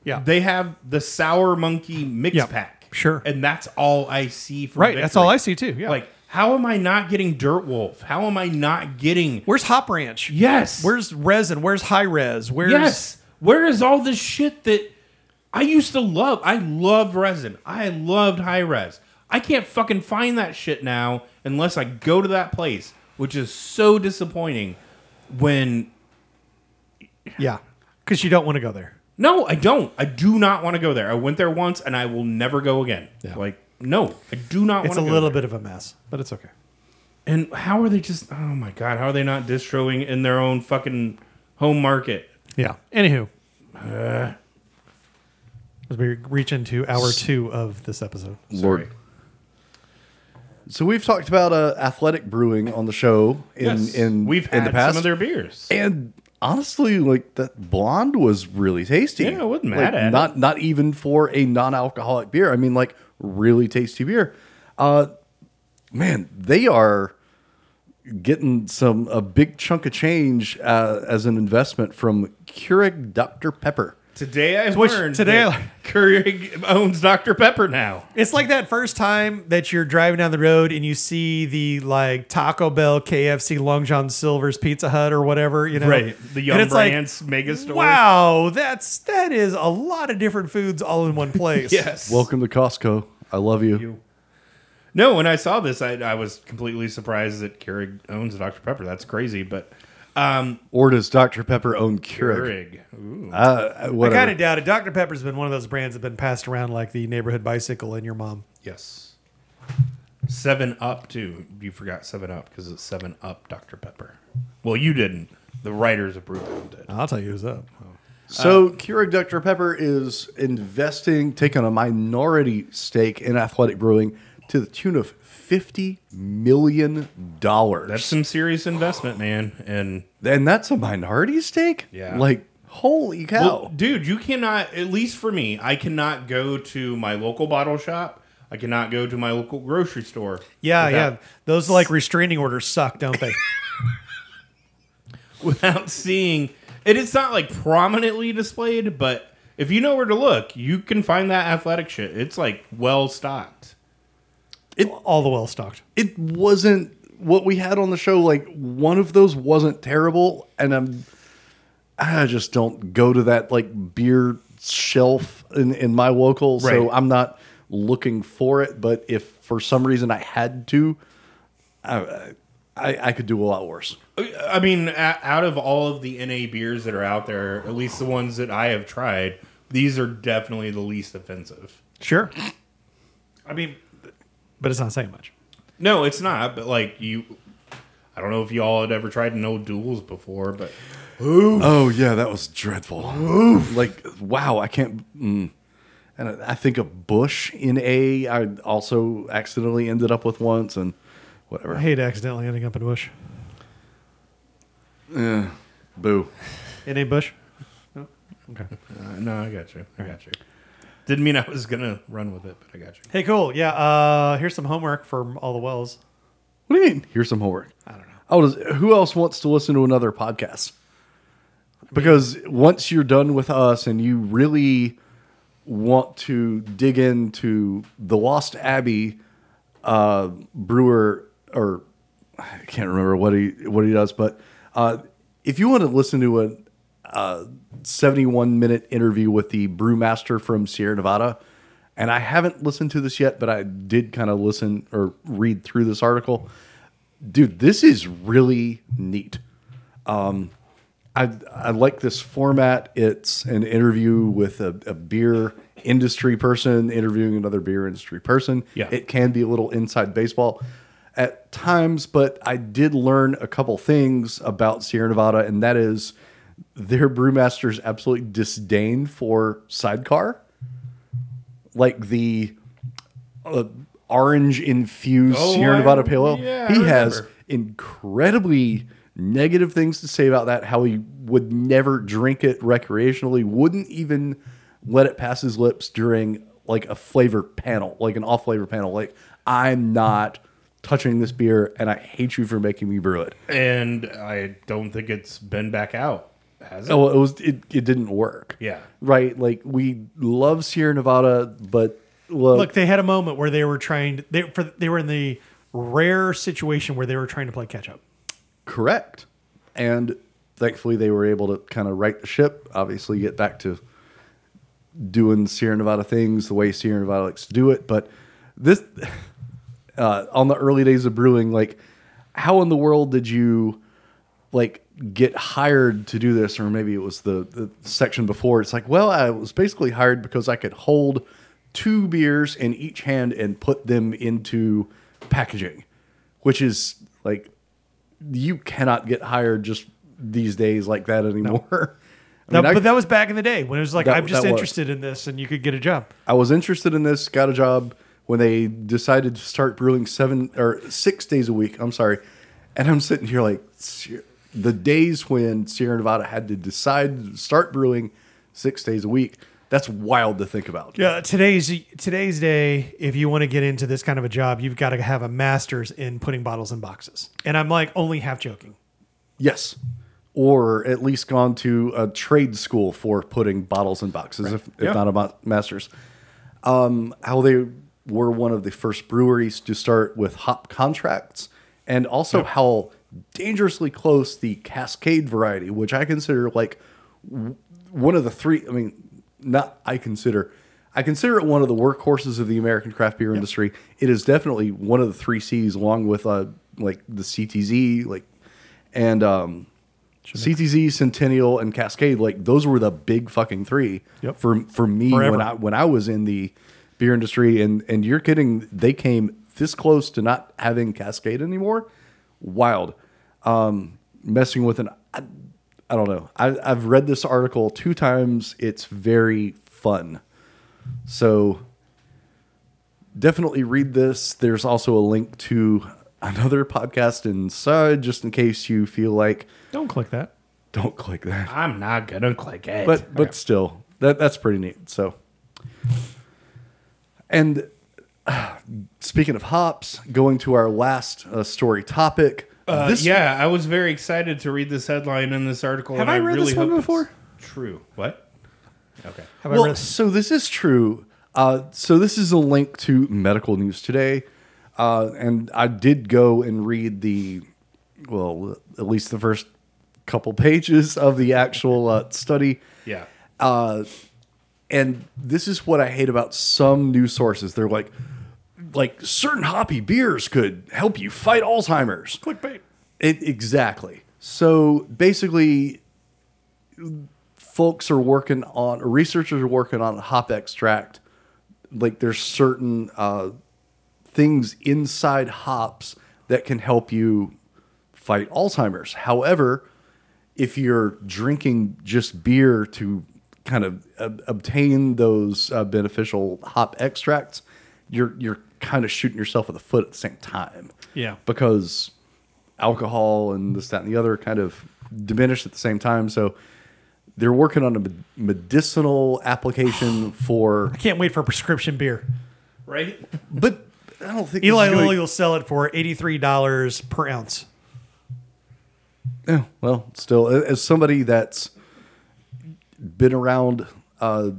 Yeah. They have the sour monkey mix Yeah, pack. sure. And that's all I see from right. That's all I see too. Yeah. Like, how am I not getting Dirt Wolf? How am I not getting where's Hop Ranch? Yes. Where's resin? Where's high res? Where's Yes. Where is all this shit that I used to love? I loved resin. I loved high res. I can't fucking find that shit now unless I go to that place, which is so disappointing when Yeah. Because you don't want to go there. no, I don't. I do not want to go there. I went there once and I will never go again. Yeah. Like no, I do not want It's a little there. bit of a mess, but it's okay. And how are they just oh my god, how are they not distroing in their own fucking home market? Yeah. Anywho, As we reach into hour two of this episode. Lord. So we've talked about uh, athletic brewing on the show in Yes. in we've in had the past, some of their beers. and honestly, like that blonde was really tasty. Yeah, I wasn't Like, mad at it. not not even for a non-alcoholic beer. I mean, like really tasty beer. Uh, man, they are getting some a big chunk of change uh, as an investment from Keurig Dr Pepper. Today I Which- learned today that I- Keurig owns Dr Pepper now. It's like that first time that you're driving down the road and you see the like Taco Bell, KFC, Long John Silver's, Pizza Hut, or whatever, you know. Right, the Yum And it's like, Brands mega store. Wow, that's that is a lot of different foods all in one place. Yes. Welcome to Costco. I love you. You. No, when I saw this, I, I was completely surprised that Keurig owns Dr Pepper. That's crazy, but um, Or does Dr Pepper own Keurig? Keurig. Ooh. Uh, I kind of doubt it. Dr. Pepper's been one of those brands that have been passed around like the neighborhood bicycle and your mom. Yes. Seven Up too. You forgot Seven Up because it's Seven Up Dr Pepper. Well, you didn't. The writers of Brewbound did. I'll tell you who's up. So Keurig Dr Pepper is investing, taking a minority stake in Athletic Brewing to the tune of fifty million dollars. That's some serious investment, man. And and that's a minority stake. Yeah. like holy cow. Well, dude, you cannot. At least for me, I cannot go to my local bottle shop. I cannot go to my local grocery store. Yeah, without- yeah. Those like restraining orders suck, don't they? Without seeing it, it's not like prominently displayed, but if you know where to look, you can find that athletic shit. It's like well stocked. All the well stocked. it wasn't what we had on the show. Like one of those wasn't terrible, and I'm I just don't go to that like beer shelf in in my local, so I'm not looking for it. But if for some reason I had to, I I, I could do a lot worse. I mean, out of all of the NA beers that are out there, at least the ones that I have tried, these are definitely the least offensive. Sure. I mean, but it's not saying much. No, it's not. But like you, I don't know if y'all had ever tried no duels before, but Oh yeah, that was dreadful. Like wow, I can't. Mm. And I I think a Busch NA, I also accidentally ended up with once, and whatever. I hate accidentally ending up in Bush. Yeah, Boo. In a Bush? No? Okay. uh, no, I got you. I got you. Didn't mean I was gonna run with it, but I got you. Hey, cool. Yeah, uh, here's some homework for all the wells. What do you mean? Here's some homework. I don't know. Oh, does, who else wants to listen to another podcast? Because once you're done with us and you really want to dig into the Lost Abbey uh, brewer, or I can't remember what he what he does, but uh, if you want to listen to a, a 71 minute interview with the brewmaster from Sierra Nevada, and I haven't listened to this yet, but I did kind of listen or read through this article. Dude, this is really neat. Um, I I like this format. It's an interview with a, a beer industry person interviewing another beer industry person. Yeah. It can be a little inside baseball at times, but I did learn a couple things about Sierra Nevada, and that is their brewmasters absolutely disdain for sidecar. Like the uh, orange infused Oh, Sierra I- Nevada Pale Ale. yeah, he has incredibly negative things to say about that. How he would never drink it recreationally, wouldn't even let it pass his lips during like a flavor panel, like an off flavor panel. Like I'm not touching this beer, and I hate you for making me brew it. And I don't think it's been back out, has it? Oh, it was it, it didn't work. Yeah. right. Like we love Sierra Nevada, but look, Look, they had a moment where they were trying. To, they for they were in the rare situation where they were trying to play catch up. Correct. And thankfully, they were able to kind of right the ship, obviously, get back to doing Sierra Nevada things the way Sierra Nevada likes to do it. But this, uh, on the early days of brewing, like, how in the world did you, like, get hired to do this? Or maybe it was the, the section before. It's like, well, I was basically hired because I could hold two beers in each hand and put them into packaging, which is like you cannot get hired just these days like that anymore. That- mean, I- but that was back in the day when it was like, That- I'm just that was. interested in this and you could get a job. I was interested in this, got a job when they decided to start brewing seven or six days a week. I'm sorry. And I'm sitting here like "Ser- the days when Sierra Nevada had to decide to start brewing six days a week. That's wild to think about. Yeah, today's today's day. If you want to get into this kind of a job, you've got to have a master's in putting bottles in boxes. And I'm like only half joking. Yes. Or at least gone to a trade school for putting bottles in boxes, if, if Yeah. not a master's. Um, how they were one of the first breweries to start with hop contracts, and also how dangerously close the Cascade variety, which I consider like one of the three. I mean, not I consider. I consider it one of the workhorses of the American craft beer industry. It is definitely one of the three C's, along with uh, like the CTZ, like and um, CTZ, Centennial, and Cascade. Like those were the big fucking three Yep. for for me Forever. when I when I was in the beer industry. And and you're kidding? They came this close to not having Cascade anymore. Wild. Um, messing with an. I, I don't know. I, I've read this article two times. It's very fun. So definitely read this. There's also a link to another podcast inside, just in case you feel like Don't click that. don't click that. I'm not gonna click it. But but still, that that's pretty neat. So, and uh, speaking of hops, going to our last uh, story topic. Uh, this yeah, I was very excited to read this headline in this article. Have and I I, read really this one hope before? True. What? Okay. Have I well, read- so this is true. Uh, so this is a link to medical news today, uh, and I did go and read the, well, at least the first couple pages of the actual uh, study. Yeah. Uh, and this is what I hate about some news sources. They're like, like certain hoppy beers could help you fight Alzheimer's. Clickbait. It, exactly. So basically, folks are working on, researchers are working on hop extract. Like there's certain uh, things inside hops that can help you fight Alzheimer's. However, if you're drinking just beer to kind of ob- obtain those uh, beneficial hop extracts, you're you're kind of shooting yourself in the foot at the same time Yeah. because alcohol and this, that, and the other kind of diminish at the same time. So they're working on a medicinal application for, I can't wait for a prescription beer. Right. but I don't think Eli is gonna- Lilly will sell it for $83 per ounce. Yeah, well, still, as somebody that's been around uh,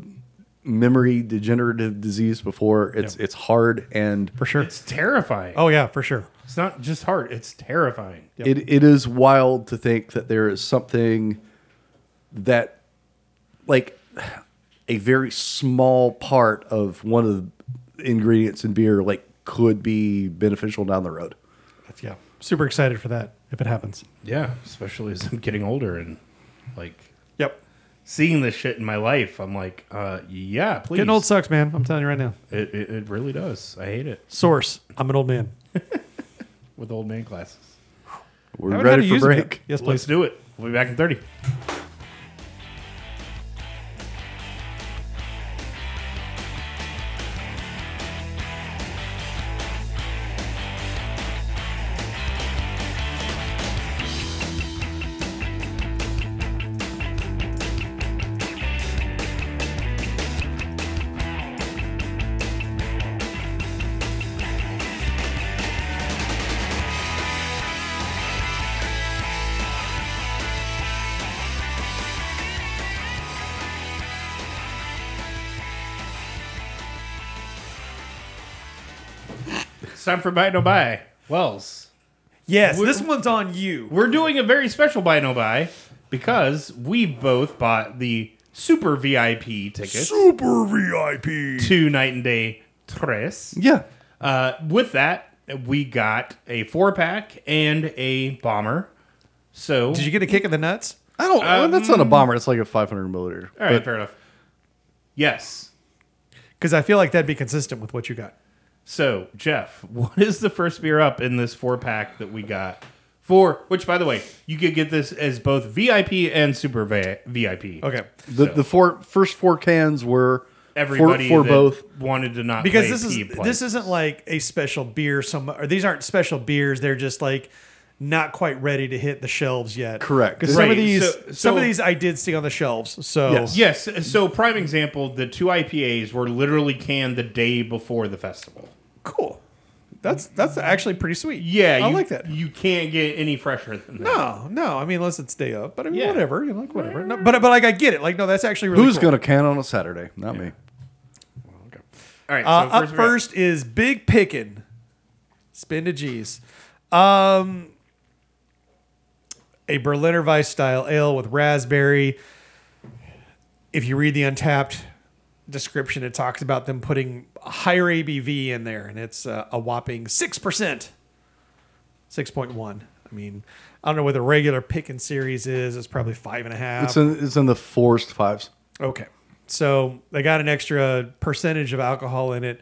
memory degenerative disease before, it's it's hard and For sure. It's terrifying. Oh, yeah, for sure. It's not just hard. It's terrifying. it, it is wild to think that there is something that like a very small part of one of the ingredients in beer like could be beneficial down the road That's, yeah. Super excited for that if it happens. Yeah, especially as I'm getting older and like Yep. Seeing this shit in my life. I'm like, uh, yeah, please. Getting old sucks, man. I'm telling you right now. It, it, it really does. I hate it Source. I'm an old man. with old man glasses. we're ready for use them yet. break Yes, Let's please. do it. We'll be back in 30. For buy no buy. Wells, Yes, We're- this one's on you. we're doing a very special buy no buy because we both bought the super VIP tickets super vip to Night and Day Tres. yeah Uh, with that, we got a four pack and a bomber. So, Did you get a kick in the nuts? i don't well, that's not a bomber it's like a 500 milliliter all right, But fair enough. Yes. Because I feel like that'd be consistent with what you got. So, Jeff, what is the first beer up in this four pack that we got For which, by the way, you could get this as both VIP and super vi- VIP. Okay. The the four first four cans were for- Everybody for, that both. wanted to not because pay this is this isn't like a special beer. Some or these aren't special beers. They're just like not quite ready to hit the shelves yet. Correct. Because some of these so- some of these I did see on the shelves. So Yes. Yes. So, prime example, the two IPAs were literally canned the day before the festival. cool. That's that's actually pretty sweet. Yeah, I you, like that. You can't get any fresher than that. No, no. I mean, unless it's day up, but I mean, Yeah. whatever. You know, like whatever. No, but but like I get it. Like no, that's actually really Who's cool. gonna can on a Saturday? Not me. All right. So Uh, up first, we got- first is Big Pickin'. Spin to G's. Um, a Berliner Weiss style ale with raspberry. If you read the Untappd description, it talks about them putting a higher ABV in there, and it's uh, a whopping six percent, six point one. I mean, I don't know what the regular Pickin' series is. It's probably five and a half. It's in it's in the forced fives. Okay. So they got an extra percentage of alcohol in it.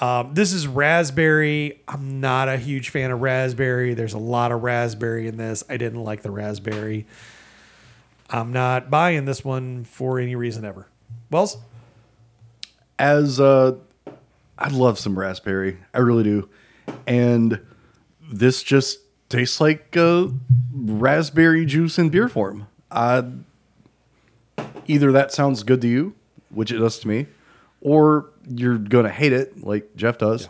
Um, this is raspberry. I'm not a huge fan of raspberry. There's a lot of raspberry in this. I didn't like the raspberry. I'm not buying this one for any reason ever. Wells? As uh, I love some raspberry. I really do, and this just tastes like uh, raspberry juice in beer form. I either that sounds good to you, which it does to me, or you're gonna hate it like Jeff does.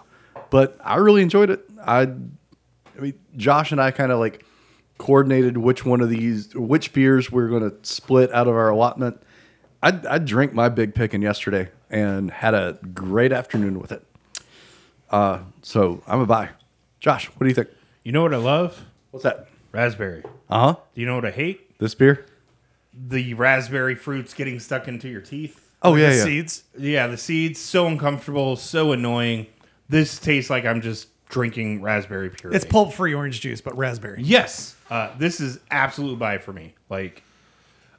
But I really enjoyed it. I, I mean, Josh and I kind of like coordinated which one of these, which beers we are gonna split out of our allotment. I, I drank my big pickin' yesterday and had a great afternoon with it. Uh, so I'm a buy. Josh, what do you think? you know what I love? What's that? Raspberry. Uh huh. Do you know what I hate? This beer? The raspberry fruits getting stuck into your teeth. Oh yeah, the yeah. seeds. Yeah, the seeds so uncomfortable, so annoying. This tastes like I'm just drinking raspberry puree. It's pulp free orange juice, but raspberry. Yes, uh, this is absolute buy for me. Like,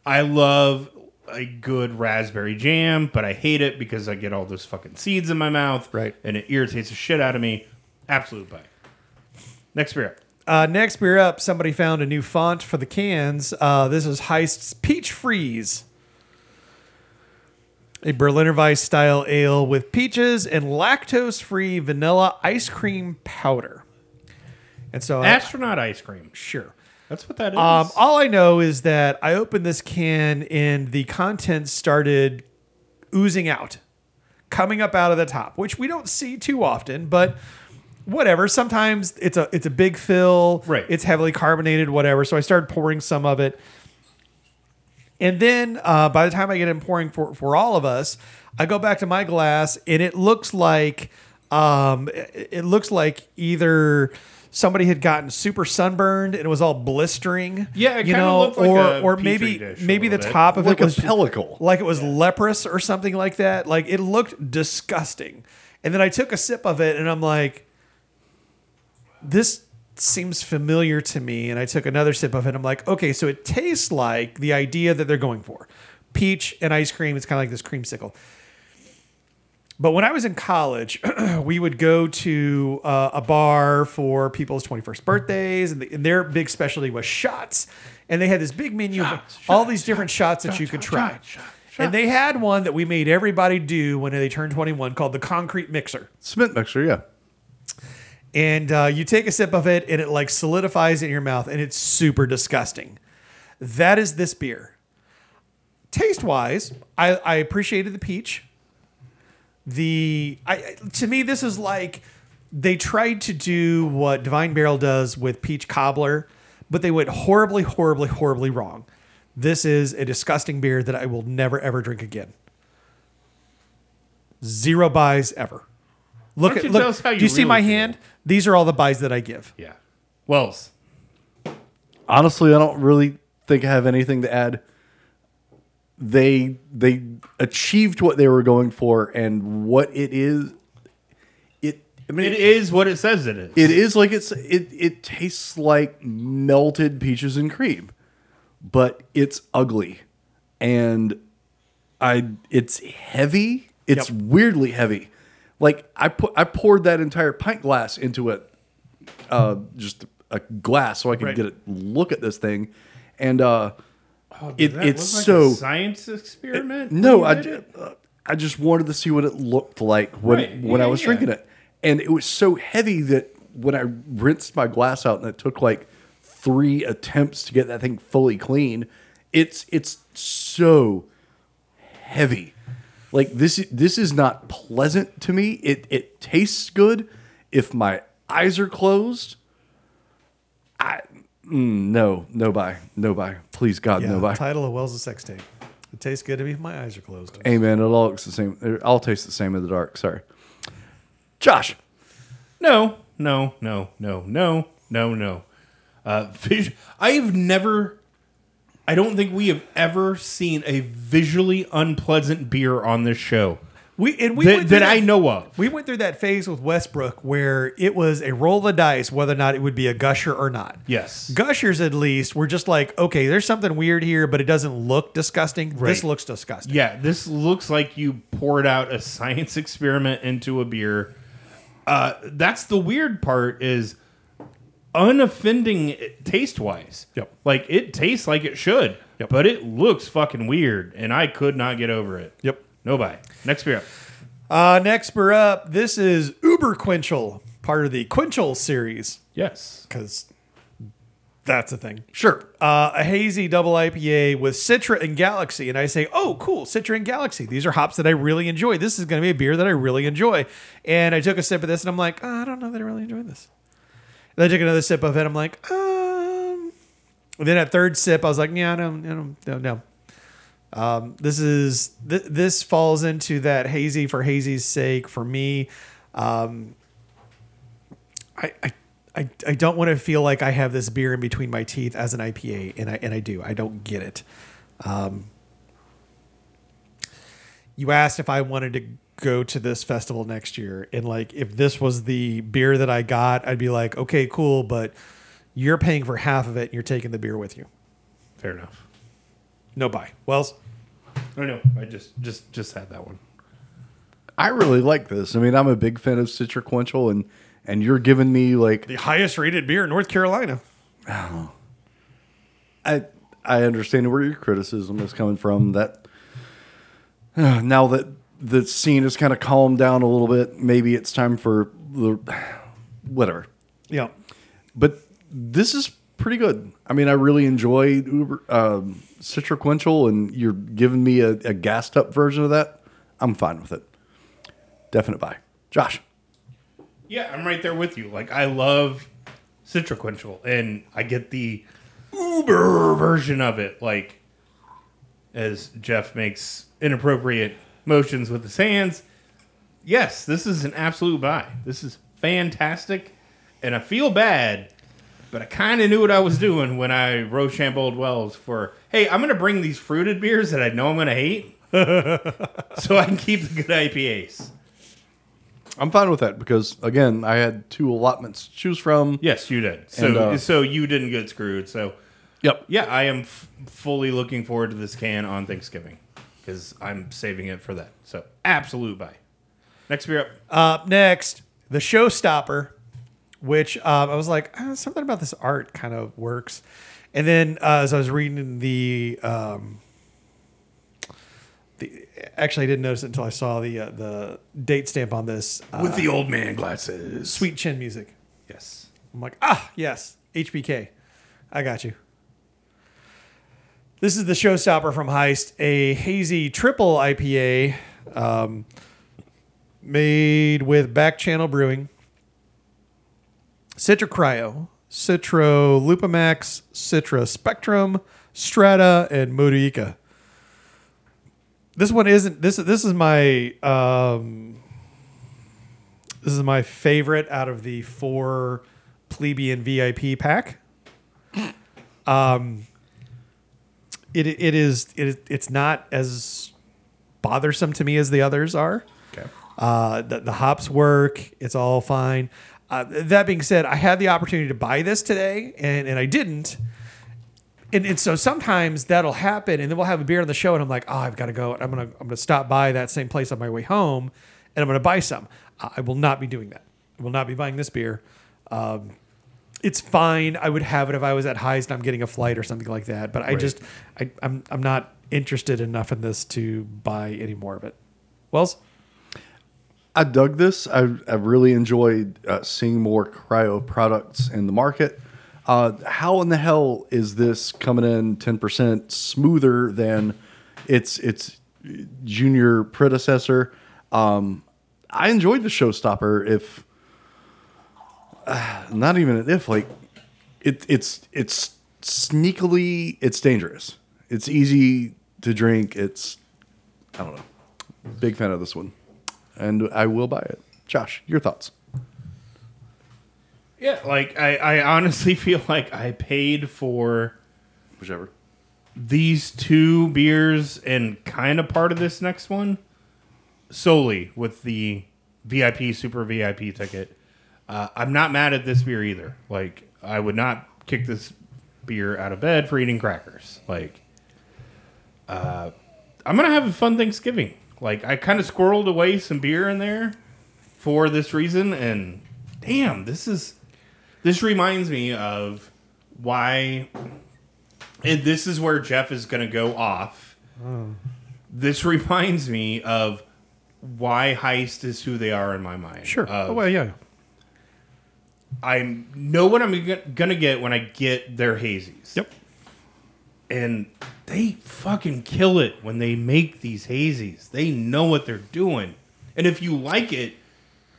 I love a good raspberry jam, but I hate it because I get all those fucking seeds in my mouth, Right. And it irritates the shit out of me. Absolute buy. Next beer. up. Uh, next beer up, somebody found a new font for the cans. Uh, this is Heist's Peach Freeze. A Berliner Weiss style ale with peaches and lactose free vanilla ice cream powder. And so, I- Astronaut ice cream. sure. That's what that is. Um, all I know is that I opened this can and the contents started oozing out, coming up out of the top, which we don't see too often, but whatever. Sometimes it's a it's a big fill, Right. It's heavily carbonated, whatever. So I started pouring some of it, and then uh, by the time I get in pouring for for all of us, I go back to my glass and it looks like um, it, it looks like either. Somebody had gotten super sunburned and it was all blistering. Yeah, it you kinda know, looked like or a or Petri maybe dish a maybe the bit. top of Like it a was pellicle. like it was leprous or something like that. Like it looked disgusting. And then I took a sip of it and I'm like, this seems familiar to me. And I took another sip of it. I'm like, okay, so it tastes like the idea that they're going for peach and ice cream. It's kind of like this creamsicle. But when I was in college, we would go to uh, a bar for people's 21st birthdays, and, the, and their big specialty was shots. And they had this big menu of all these different shots that you could try. And they had one that we made everybody do when they turned 21 called the concrete mixer. Cement mixer, yeah. And uh, you take a sip of it and it like solidifies in your mouth and it's super disgusting. That is this beer. Taste wise, I, I appreciated the peach. The I to me this is like they tried to do what Divine Barrel does with peach cobbler, but they went horribly, horribly, horribly wrong. This is a disgusting beer that I will never ever drink again. Zero buys ever. Look don't at you look. tell us how do you you see my feel? hand? These are all the buys that I give. Yeah. Wells. Honestly, I don't really think I have anything to add. They they achieved what they were going for, and what it is. It I mean It is what it says it is. It is like it's it it tastes like melted peaches and cream, but it's ugly, and I it's heavy. It's Yep. weirdly heavy. Like I put I poured that entire pint glass into it, uh, just a glass so I could Right. get a look at this thing, and uh, Oh, It- that it's look like so- a science experiment. no, when I, you did ju- it? uh, I just wanted to see what it looked like when Right. when I Yeah, was yeah. drinking it, and it was so heavy that when I rinsed my glass out and it took like three attempts to get that thing fully clean, it's it's so heavy. Like this is this is not pleasant to me. It it tastes good if my eyes are closed. I mm, no no buy no buy. Please God Yeah. no buy. Title of Wells' sex tape. It tastes good to me if my eyes are closed. Amen. It all looks the same. It all tastes the same in the dark. Sorry, Josh. No, no, no, no, no, no, no. Uh, I've never. I don't think we have ever seen a visually unpleasant beer on this show We and we that, that I know of. We went through that phase with Westbrook where it was a roll of the dice whether or not it would be a gusher or not. yes. Gushers, at least, were just like, okay, there's something weird here, but it doesn't look disgusting. This looks disgusting. Yeah, this looks like you poured out a science experiment into a beer. Uh, that's the weird part is unoffending taste wise. Yep. Like it tastes like it should, Yep. but it looks fucking weird, and I could not get over it. Yep. No buy. Next beer up. Uh, next, we're up. This is Uber Quenchl, part of the Quenchl series, Yes. because that's a thing. Sure. Uh, a hazy double IPA with Citra and Galaxy. And I say, oh, cool, Citra and Galaxy. These are hops that I really enjoy. This is going to be a beer that I really enjoy. And I took a sip of this and I'm like, oh, I don't know that I really enjoy this. Then I took another sip of it. I'm like, um. And then at third sip, I was like, yeah, I don't, no, no. Um, this is th- this falls into that hazy for hazy's sake for me. Um, I, I I I don't want to feel like I have this beer in between my teeth as an IPA, and I and I do. I don't get it. Um, you asked if I wanted to go to this festival next year, and like if this was the beer that I got, I'd be like, okay, cool, but you're paying for half of it, and you're taking the beer with you. Fair enough. No buy. Wells. I know. I just just just had that one. I really like this. I mean, I'm a big fan of Citraquenchl, and and you're giving me like the highest rated beer in North Carolina. I I understand where your criticism is coming from. That uh, now that the scene is kind of calmed down a little bit, maybe it's time for the whatever. Yeah. But this is pretty good. I mean, I really enjoy Uber um, Citraquenchl, and you're giving me a, a gassed up version of that. I'm fine with it. Definite buy. Josh. Yeah, I'm right there with you. Like I love Citraquenchl, and I get the Uber version of it. Like as Jeff makes inappropriate motions with his hands. Yes, this is an absolute buy. This is fantastic, and I feel bad, but I kind of knew what I was doing when I Rochambeau Wells for. Hey, I'm gonna bring these fruited beers that I know I'm gonna hate, so I can keep the good IPAs. I'm fine with that because again, I had two allotments to choose from. Yes, you did. So, And, uh, so you didn't get screwed. So, Yep. yeah, I am f- fully looking forward to this can on Thanksgiving because I'm saving it for that. So, absolute buy. Next beer up. Up next, the showstopper, which um, I was like, "Ah, something about this art kind of works. And then uh, as I was reading the, um, the actually I didn't notice it until I saw the uh, the date stamp on this uh, With the old man glasses. sweet chin music. Yes. I'm like, ah, yes, HBK. I got you. This is the showstopper from Heist, a hazy triple IPA um, made with Back Channel Brewing, Citra Cryo, Citra LupoMax, Citra Spectrum, Strata, and Modica. This one isn't. This this is my um, this is my favorite out of the four plebeian VIP pack. Um, it it is it it's not as bothersome to me as the others are. Okay. Uh, the, the hops work. It's all fine. Uh, that being said, I had the opportunity to buy this today, and, and I didn't. And, and so sometimes that'll happen, and then we'll have a beer on the show, and I'm like, oh, I've got to go. I'm gonna I'm gonna stop by that same place on my way home, and I'm gonna buy some. I will not be doing that. I will not be buying this beer. Um, it's fine. I would have it if I was at Heist and I'm getting a flight or something like that. But I Right. just I, I'm I'm not interested enough in this to buy any more of it. Wells, I dug this. I, I really enjoyed uh, seeing more cryo products in the market. Uh, how in the hell is this coming in 10% smoother than its its junior predecessor? Um, I enjoyed the showstopper. If uh, not even an if, like it, it's it's sneakily it's dangerous. It's easy to drink. It's I don't know. Big fan of this one, and I will buy it. Josh, your thoughts? Yeah, like I, I honestly feel like I paid for Whichever. these two beers and kind of part of this next one solely with the VIP super VIP ticket. Uh, I'm not mad at this beer either. Like I would not kick this beer out of bed for eating crackers. Like uh, I'm gonna have a fun Thanksgiving. Like I kind of squirreled away some beer in there for this reason, and damn, this is this reminds me of why and this is where Jeff is going to go off. This reminds me of why Heist is who they are in my mind. sure. Of, oh well, yeah. I know what I'm going to get when I get their hazies. Yep. And they fucking kill it when they make these hazies. They know what they're doing. And if you like it,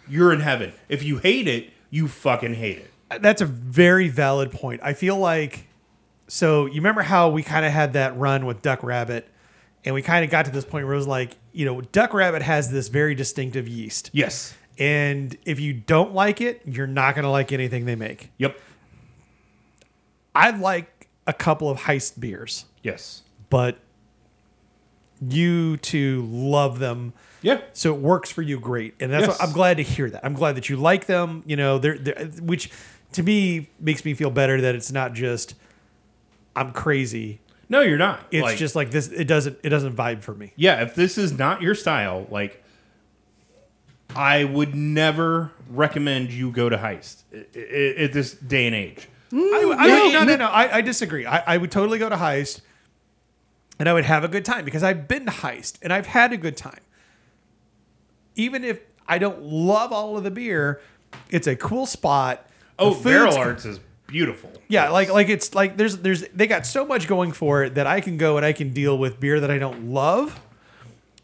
you're in heaven. If you hate it, you fucking hate it. Uh, that's a very valid point. I feel like so you remember how we kind of had that run with Duck Rabbit and we kind of got to this point where it was like, you know, Duck Rabbit has this very distinctive yeast. Yes. And if you don't like it, you're not going to like anything they make. Yep. I like a couple of heist beers, Yes. but you two love them. Yeah. So it works for you great. And that's Yes. what I'm glad to hear that. I'm glad that you like them, you know, they're, they're which to me makes me feel better that it's not just I'm crazy. No, you're not. It's Like- just like this it doesn't it doesn't vibe for me. yeah, if this is not your style, like I would never recommend you go to Heist i- i- at this day and age. I, I, mm, Yeah, no, no, no. I, I disagree. I, I would totally go to Heist and I would have a good time because I've been to Heist and I've had a good time. Even if I don't love all of the beer, it's a cool spot. The Oh, food's- Barrel Arts is beautiful. Yeah, like like it's like there's there's they got so much going for it that I can go and I can deal with beer that I don't love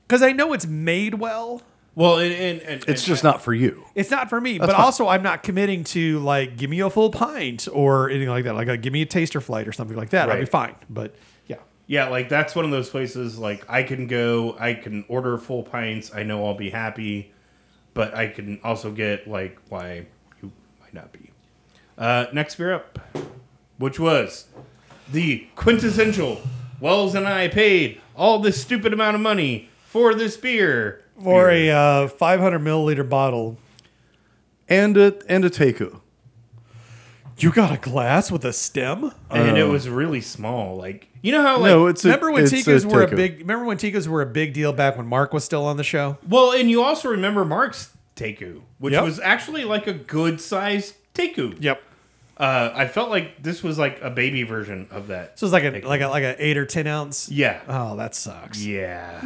because I know it's made well. Well, and, and, and It's and just not for you. It's not for me, but fine. also I'm not committing to like give me a full pint or anything like that. Like, uh, give me a taster flight or something like that. I'll be fine. But yeah, Yeah, like that's one of those places. Like I can go, I can order full pints. I know I'll be happy, but I can also get like why you might not be. Uh, next beer up, which was the quintessential Wells and I paid all this stupid amount of money for this beer. For beer. a uh, 500 milliliter bottle, And a and a teku. you got a glass with a stem. and it was really small. Like you know how like no, it's a, remember when it's Tekus were a teku. big? Remember when Tekus were a big deal back when Mark was still on the show? well, and you also remember Mark's Teku, which Yep. was actually like a good sized Teku. Yep. Uh, I felt like this was like a baby version of that. So it's like a like a like a eight or ten ounce. Yeah. Oh, that sucks. Yeah.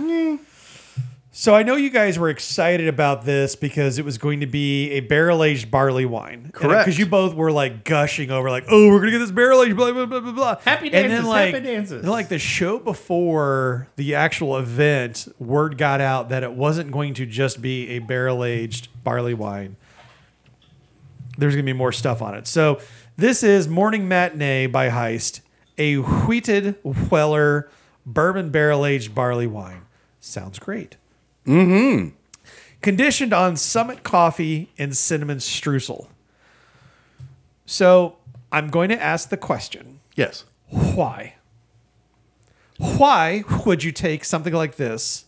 So I know you guys were excited about this because it was going to be a barrel aged barley wine. Uh, Correct. Because you both were like gushing over, like, oh, we're gonna get this barrel aged, blah blah blah blah blah. Happy And then dances, like, happy dances. then, like the show before the actual event, word got out that it wasn't going to just be a barrel aged barley wine. There's gonna be more stuff on it. So this is Morning Matinee by Heist, a wheated Weller bourbon barrel aged barley wine. Sounds great Mm-hmm. conditioned on summit coffee and cinnamon streusel. So I'm going to ask the question Yes. why? Why would you take something like this,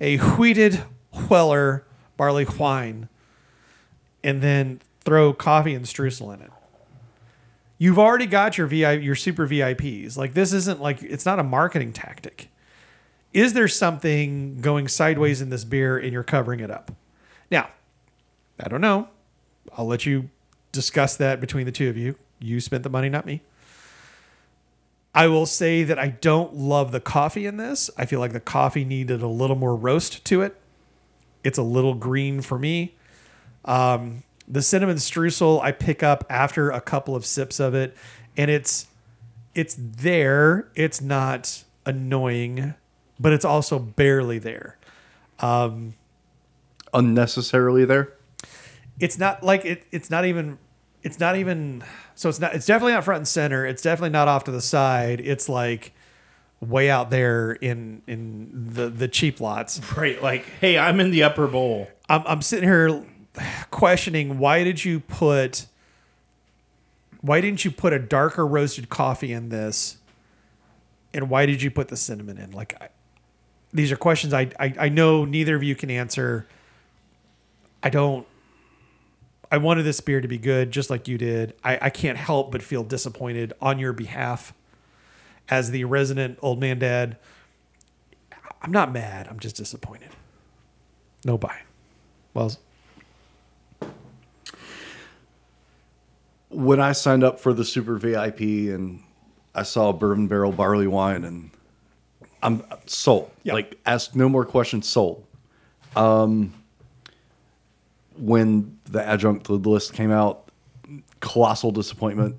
a wheated Weller barley wine, and then throw coffee and streusel in it? You've already got your VI, your super VIPs. Like this isn't like it's not a marketing tactic. Is there something going sideways in this beer and you're covering it up? Now, I don't know. I'll let you discuss that between the two of you. You spent the money, not me. I will say that I don't love the coffee in this. I feel like the coffee needed a little more roast to it. It's a little green for me. Um, the cinnamon streusel I pick up after a couple of sips of it, and it's it's there. It's not annoying, but it's also barely there. Um, Unnecessarily there. It's not like it. It's not even. It's not even. So it's not. It's definitely not front and center. It's definitely not off to the side. It's like way out there in in the the cheap lots. Right, like, hey, I'm in the upper bowl. I'm, I'm sitting here questioning why did you put why didn't you put a darker roasted coffee in this and why did you put the cinnamon in like I, these are questions I, I i know neither of you can answer. I don't i wanted this beer to be good just like you did. I, I can't help but feel disappointed on your behalf. As the resident old man dad i'm not mad. I'm just disappointed. No buy. Well when I signed up for the super VIP and I saw bourbon barrel barley wine and I'm sold. Like ask no more questions, sold. Um when the adjunct to the list came out, colossal disappointment.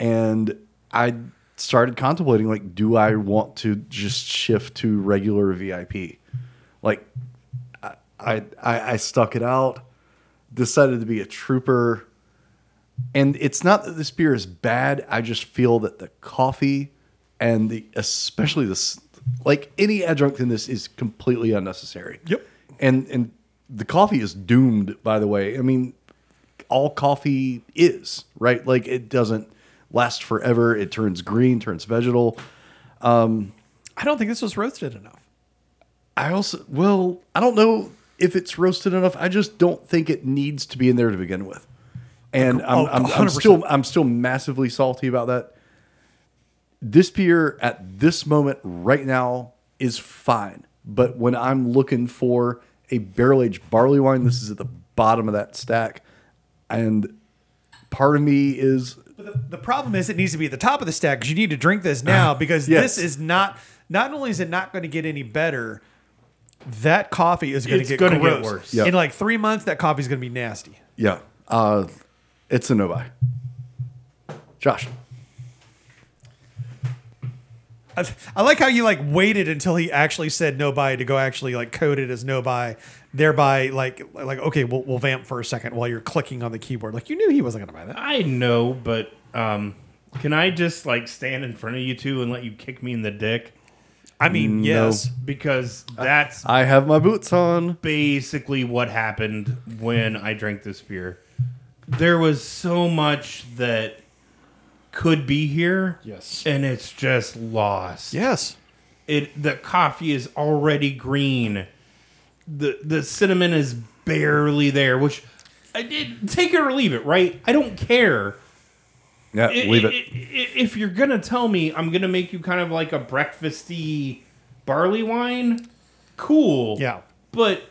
And I started contemplating like, do I want to just shift to regular VIP? Like I I, I stuck it out, decided to be a trooper and it's not that this beer is bad. I just feel that the coffee and the especially this like any adjunct in this is completely unnecessary. Yep. And and the coffee is doomed. By the way, I mean, all coffee is right. Like it doesn't last forever. It turns green, turns vegetal. Um, I don't think this was roasted enough. I also well, I don't know if it's roasted enough. I just don't think it needs to be in there to begin with. And I'm, Oh, I'm, I'm still I'm still massively salty about that. This beer at this moment right now is fine, but when I'm looking for a barrel aged barley wine, this is at the bottom of that stack, and part of me is But the, the problem is it needs to be at the top of the stack because you need to drink this now because Yes. this is not. Not only is it not going to get any better, that coffee is going to get gonna get worse. Yeah. In like three months, that coffee is going to be nasty. yeah, uh, it's a no buy. Josh, I, I like how you like waited until he actually said no buy to go actually like code it as no buy, thereby like like okay, we'll, we'll vamp for a second while you're clicking on the keyboard. Like you knew he wasn't going to buy that. I know, but um, can I just like stand in front of you two and let you kick me in the dick? I mean, No. yes, Because that's I have my boots on. basically what happened when I drank this beer. There was so much that could be here. Yes. And it's just lost. yes. It the coffee is already green. The the cinnamon is barely there, which I did take it or leave it, right? I don't care. Yeah, I- leave I- it. I- If you're gonna tell me I'm gonna make you kind of like a breakfasty barley wine, cool. Yeah. But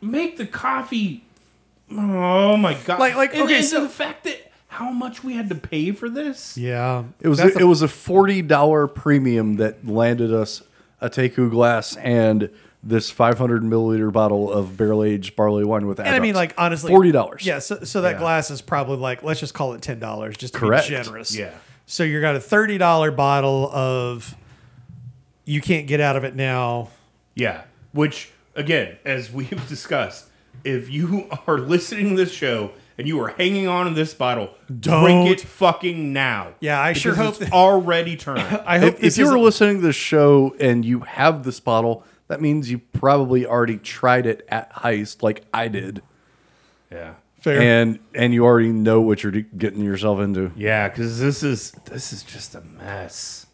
make the coffee. Oh my god! Like- like, And- okay, and so- the fact that how much we had to pay for this. Yeah. It was That's a, it was a forty dollar premium that landed us a Teku glass and this five hundred milliliter bottle of barrel aged barley wine with. And I mean, like honestly, forty dollars. Yeah, so, so that Yeah. glass is probably like let's just call it ten dollars, just to Correct. be generous. Yeah. So you got a thirty dollar bottle of. You can't get out of it now. Yeah. Which, again, as we've discussed, if you are listening to this show and you are hanging on to this bottle, Don't. drink it fucking now. Yeah, I sure hope it's that- already turned. I hope If, this if you were isn't- listening to the show and you have this bottle, that means you probably already tried it at Heist, like I did, yeah. fair. and and you already know what you're getting yourself into. Yeah, because this is this is just a mess,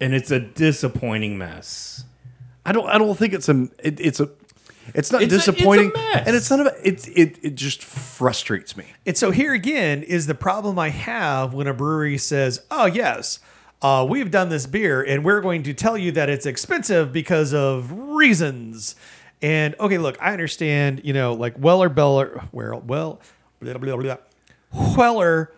and it's a disappointing mess. I don't. I don't think it's a. It, it's a. It's not It's a- it's a disappointing, mess. and it's not about. It's it. It just frustrates me. And so here again is the problem I have when a brewery says, "Oh yes, uh, we've done this beer, and we're going to tell you that it's expensive because of reasons." And okay, look, I understand, you know, like Weller Beller, well, well, blah, blah, blah. Weller,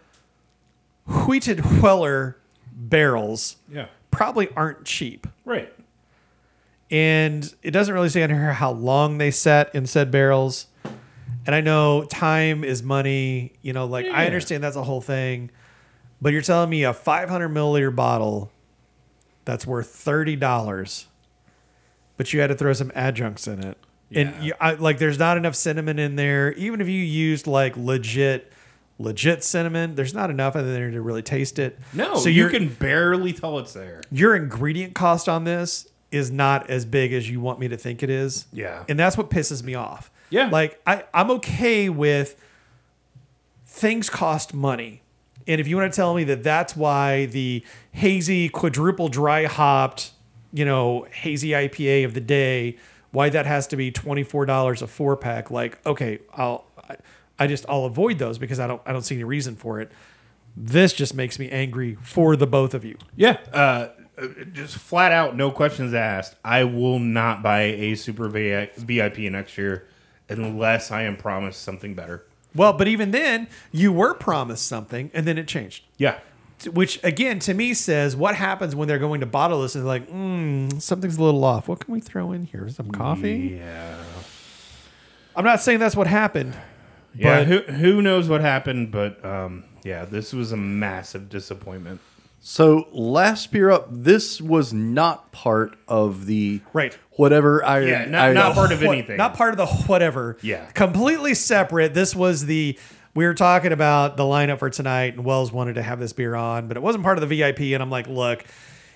wheated Weller barrels Yeah. probably aren't cheap. Right. And it doesn't really say on here how long they set in said barrels. And I know time is money, you know, like I understand that's a whole thing, but you're telling me a 500 milliliter bottle that's worth thirty dollars, but you had to throw some adjuncts in it, Yeah. and you, I, like there's not enough cinnamon in there. Even if you used like legit, legit cinnamon, there's not enough in there to really taste it. No, so you can barely tell it's there. your ingredient cost on this is not as big as you want me to think it is. Yeah. And that's what pisses me off. Yeah. Like I, I'm okay with things cost money. And if you want to tell me that that's why the hazy quadruple dry hopped, you know, hazy IPA of the day, why that has to be $24 a four pack, like, okay, I'll I, I just I'll avoid those because I don't I don't see any reason for it. This just makes me angry for the both of you. Yeah. Uh, uh, just flat out, no questions asked. I will not buy a super VIP next year unless I am promised something better. Well, but even then, you were promised something and then it changed. Yeah. Which again to me says what happens when they're going to bottle this and they're like, mm, something's a little off. What can we throw in here? Some coffee? Yeah. I'm not saying that's what happened. Yeah. But- who who knows what happened? But um, yeah, this was a massive disappointment. So last beer up, this was not part of the Right. Whatever I Yeah, not- I- not part of What- anything. Not part of the whatever. Yeah. Completely separate. This was the we were talking about the lineup for tonight, and Wells wanted to have this beer on, but it wasn't part of the VIP. And I'm like, look,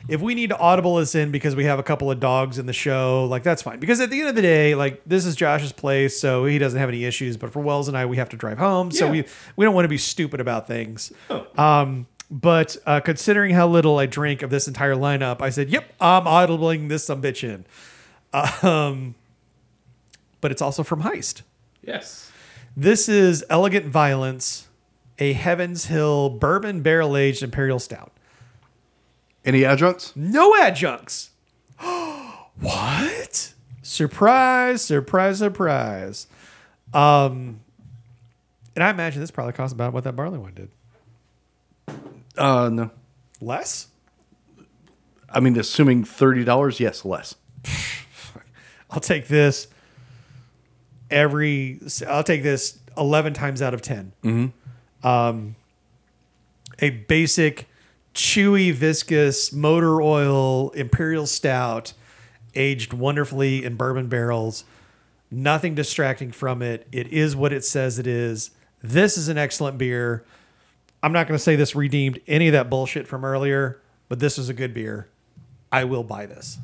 if we need to audible this in because we have a couple of dogs in the show, like that's fine. Because at the end of the day, like this is Josh's place, so he doesn't have any issues. But for Wells and I, we have to drive home, so we we don't want to be stupid about things. Um, but uh, considering how little I drink of this entire lineup, I said, "Yep, I'm audibling this some bitch in." Um, but it's also from Heist. Yes. This is Elegant Violence, a Heavens Hill bourbon barrel aged imperial stout. any adjuncts? No adjuncts. what? Surprise! Surprise! Surprise! Um, and I imagine this probably cost about what that barley wine did. Uh, no. Less. I mean, assuming thirty dollars, yes, less. I'll take this every. I'll take this eleven times out of 10 Um, a basic, chewy, viscous motor oil imperial stout, aged wonderfully in bourbon barrels. Nothing distracting from it. It is what it says it is. This is an excellent beer. I'm not going to say this redeemed any of that bullshit from earlier, but this is a good beer. I will buy this.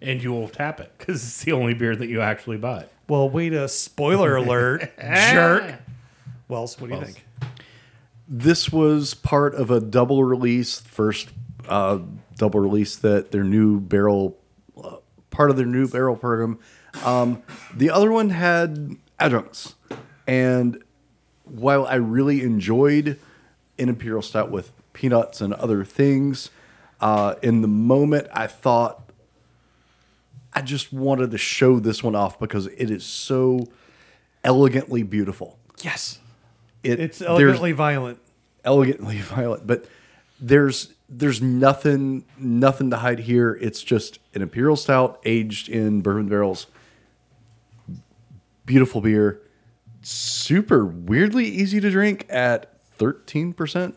And you will tap it because it's the only beer that you actually bought. Well, wait a spoiler alert, jerk. Wells, what do you think? This was part of a double release, first uh, double release that their new barrel, uh, part of their new barrel program. Um, the other one had adjuncts, and while I really enjoyed an imperial stout with peanuts and other things, uh, in the moment I thought I just wanted to show this one off because it is so elegantly beautiful. Yes. It, It's elegantly violent. elegantly violent, but there's there's nothing nothing to hide here. It's just an imperial stout aged in bourbon barrels. Beautiful beer, super weirdly easy to drink at thirteen percent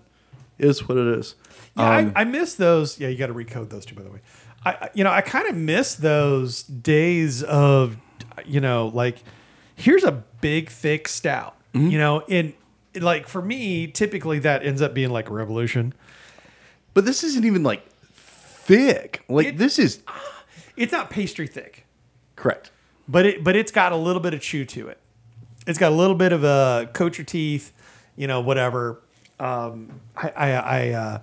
is what it is. Yeah, Um, I, I miss those. Yeah, you got to recode those two, by the way. I, you know, I kind of miss those days of, you know, like here's a big thick stout. Mm-hmm. You know, in like for me, typically that ends up being like a revolution. But this isn't even like thick. Like It- this is It's not pastry thick. correct. but it but it's got a little bit of chew to it. It's got a little bit of a coat your teeth, you know, whatever. Um, I I I, uh,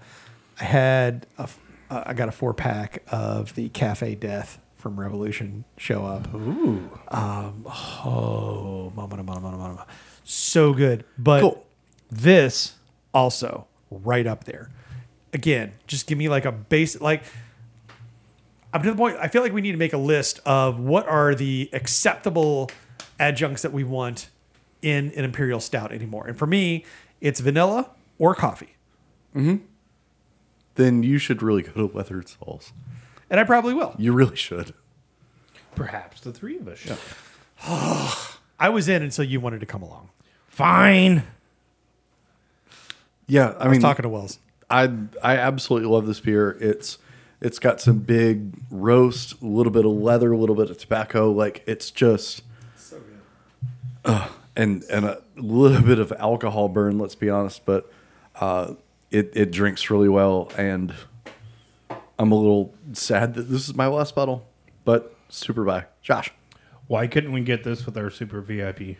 I had a uh, I got a four pack of the Cafe Deth from Revolution show up. Ooh. Um, oh, mama, mama, mama, mama. so good. But Cool. this also right up there. Again, just give me like a base like I'm to the point. I feel like we need to make a list of what are the acceptable adjuncts that we want in an imperial stout anymore. And for me, it's vanilla or coffee. Mm-hmm. Then you should really go to Weathered Souls. And I probably will. You really should. Perhaps the three of us should. I was in until you wanted to come along. Fine. Yeah, I, I was mean, talking to Wells. I I absolutely love this beer. It's it's got some big roast, a little bit of leather, a little bit of tobacco. Like it's just So good. And and a little bit of alcohol burn. Let's be honest, but uh, it it drinks really well, and I'm a little sad that this is my last bottle, but super buy. Josh, Why couldn't we get this with our super VIP?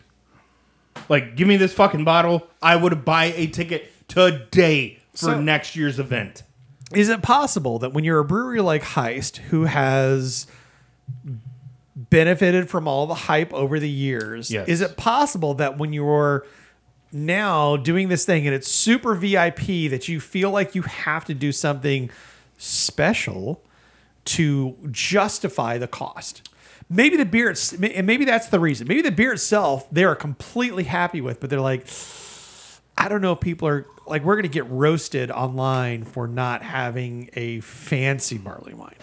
Like, give me this fucking bottle. I would buy a ticket today for So- next year's event. Is it possible that when you're a brewery like Heist, who has benefited from all the hype over the years, Yes. is it possible that when you're now doing this thing and it's super VIP, that you feel like you have to do something special to justify the cost? Maybe the beer, it's- and maybe that's the reason. Maybe the beer itself, they are completely happy with, but they're like, I don't know if people are like we're gonna get roasted online for not having a fancy barley wine,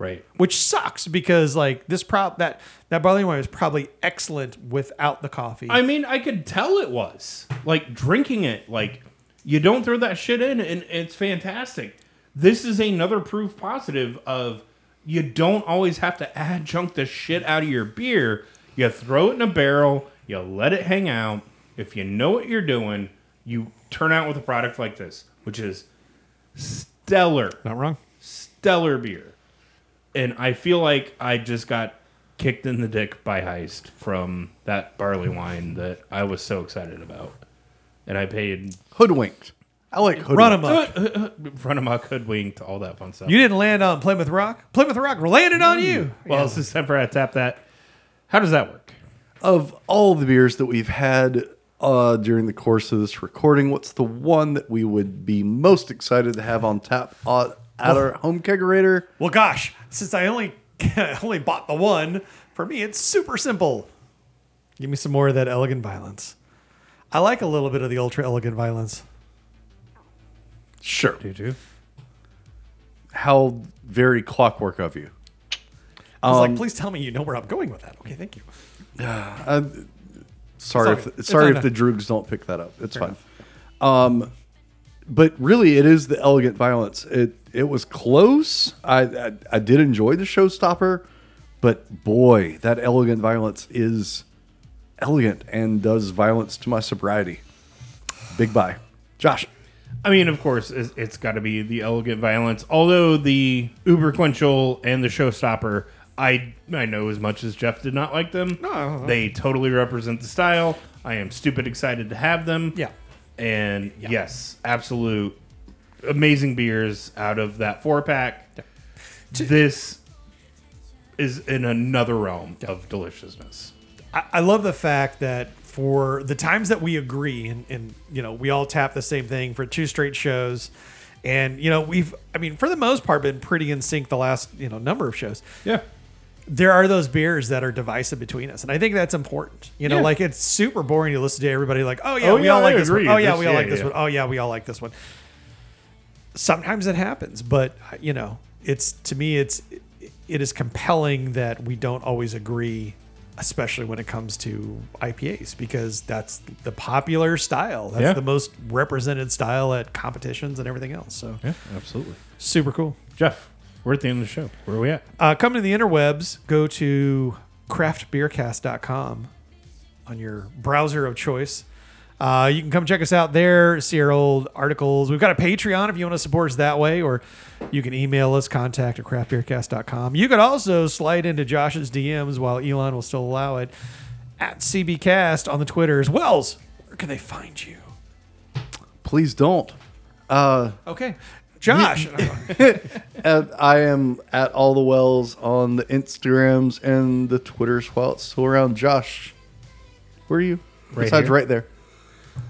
Right. which sucks because like this prop that that barley wine was probably excellent without the coffee. I mean, I could tell it was. Like, drinking it, like, you don't throw that shit in, and it's fantastic. This is another proof positive of you don't always have to adjunct the shit out of your beer. You throw it in a barrel, you let it hang out. If you know what you're doing, you turn out with a product like this, which is stellar not wrong. stellar beer. And I feel like I just got kicked in the dick by Heist from that barley wine that I was so excited about. And I paid hoodwinked. I like hoodwinked. Run 'em up. run amok, hoodwinked, all that fun stuff. You didn't land on Plymouth Rock. Plymouth Rock landed on you. well, it's December. I tap that. How does that work? Of all the beers that we've had uh, during the course of this recording, what's the one that we would be most excited to have on tap uh, at our home kegerator? Well, gosh, since I only only bought the one, for me it's super simple. Give me some more of that elegant violence. I like a little bit of the ultra elegant violence. Sure. Do you? How very clockwork of you. I was Um, like, please tell me you know where I'm going with that. Okay, thank you. Uh, all sorry, if. Sorry if the droogs don't pick that up. It's fine. Um, but really, it is the elegant violence. It it was close. I, I I did enjoy the showstopper, but boy, that elegant violence is elegant and does violence to my sobriety. Big buy, Josh. I mean, of course, it's, it's got to be the elegant violence. Although the uber Quenchl and the showstopper, I I know as much as Jeff did not like them. No. Uh-huh. They totally represent the style. I am stupid excited to have them. Yeah. And yes, absolute amazing beers out of that four pack. This is in another realm of deliciousness. I, I love the fact that for the times that we agree and, and you know we all tap the same thing for two straight shows and you know we've i mean for the most part been pretty in sync the last you know number of shows Yeah. there are those beers that are divisive between us and i think that's important you know Yeah. like it's super boring to listen to everybody like oh yeah Oh, we yeah, all like I this agree. one. oh yeah This- we all yeah, like this yeah. one. Oh yeah we all like this one sometimes it happens but you know it's to me it's it is compelling that we don't always agree especially when it comes to IPAs because that's the popular style that's Yeah. the most represented style at competitions and everything else so Yeah, absolutely. super cool Jeff, we're at the end of the show. Where are we at? uh, come to the interwebs, go to craftbeercast.com on your browser of choice. Uh, you can come check us out there, see our old articles. We've got a Patreon if you want to support us that way, or you can email us, contact at craftbeercast.com. You could also slide into Josh's DMs while Elon will still allow it at CBcast on the Twitters. Wells, where can they find you? Please don't. Uh, Okay. Josh. and I am at all the wells on the Instagrams and the Twitters while it's still around. Josh, where are you? Right Besides, here. right there.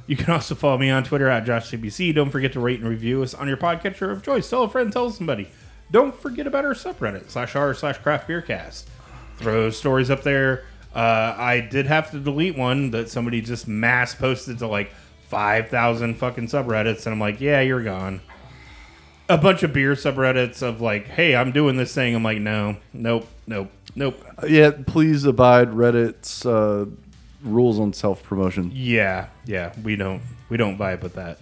You can also follow me on Twitter at JoshCBC. Don't forget to rate and review us on your podcatcher of choice. Tell a friend, tell somebody. Don't forget about our subreddit, slash r slash craft beer cast. Throw stories up there. Uh, I did have to delete one that somebody just mass posted to like five thousand fucking subreddits, and I'm like, yeah, you're gone. A bunch of beer subreddits of like, hey, I'm doing this thing. I'm like, no, nope, nope, nope. Yeah, please abide Reddit's uh, rules on self promotion. Yeah, yeah, we don't we don't vibe with that.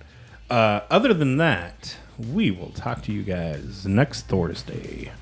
Uh, other than that, we will talk to you guys next Thursday.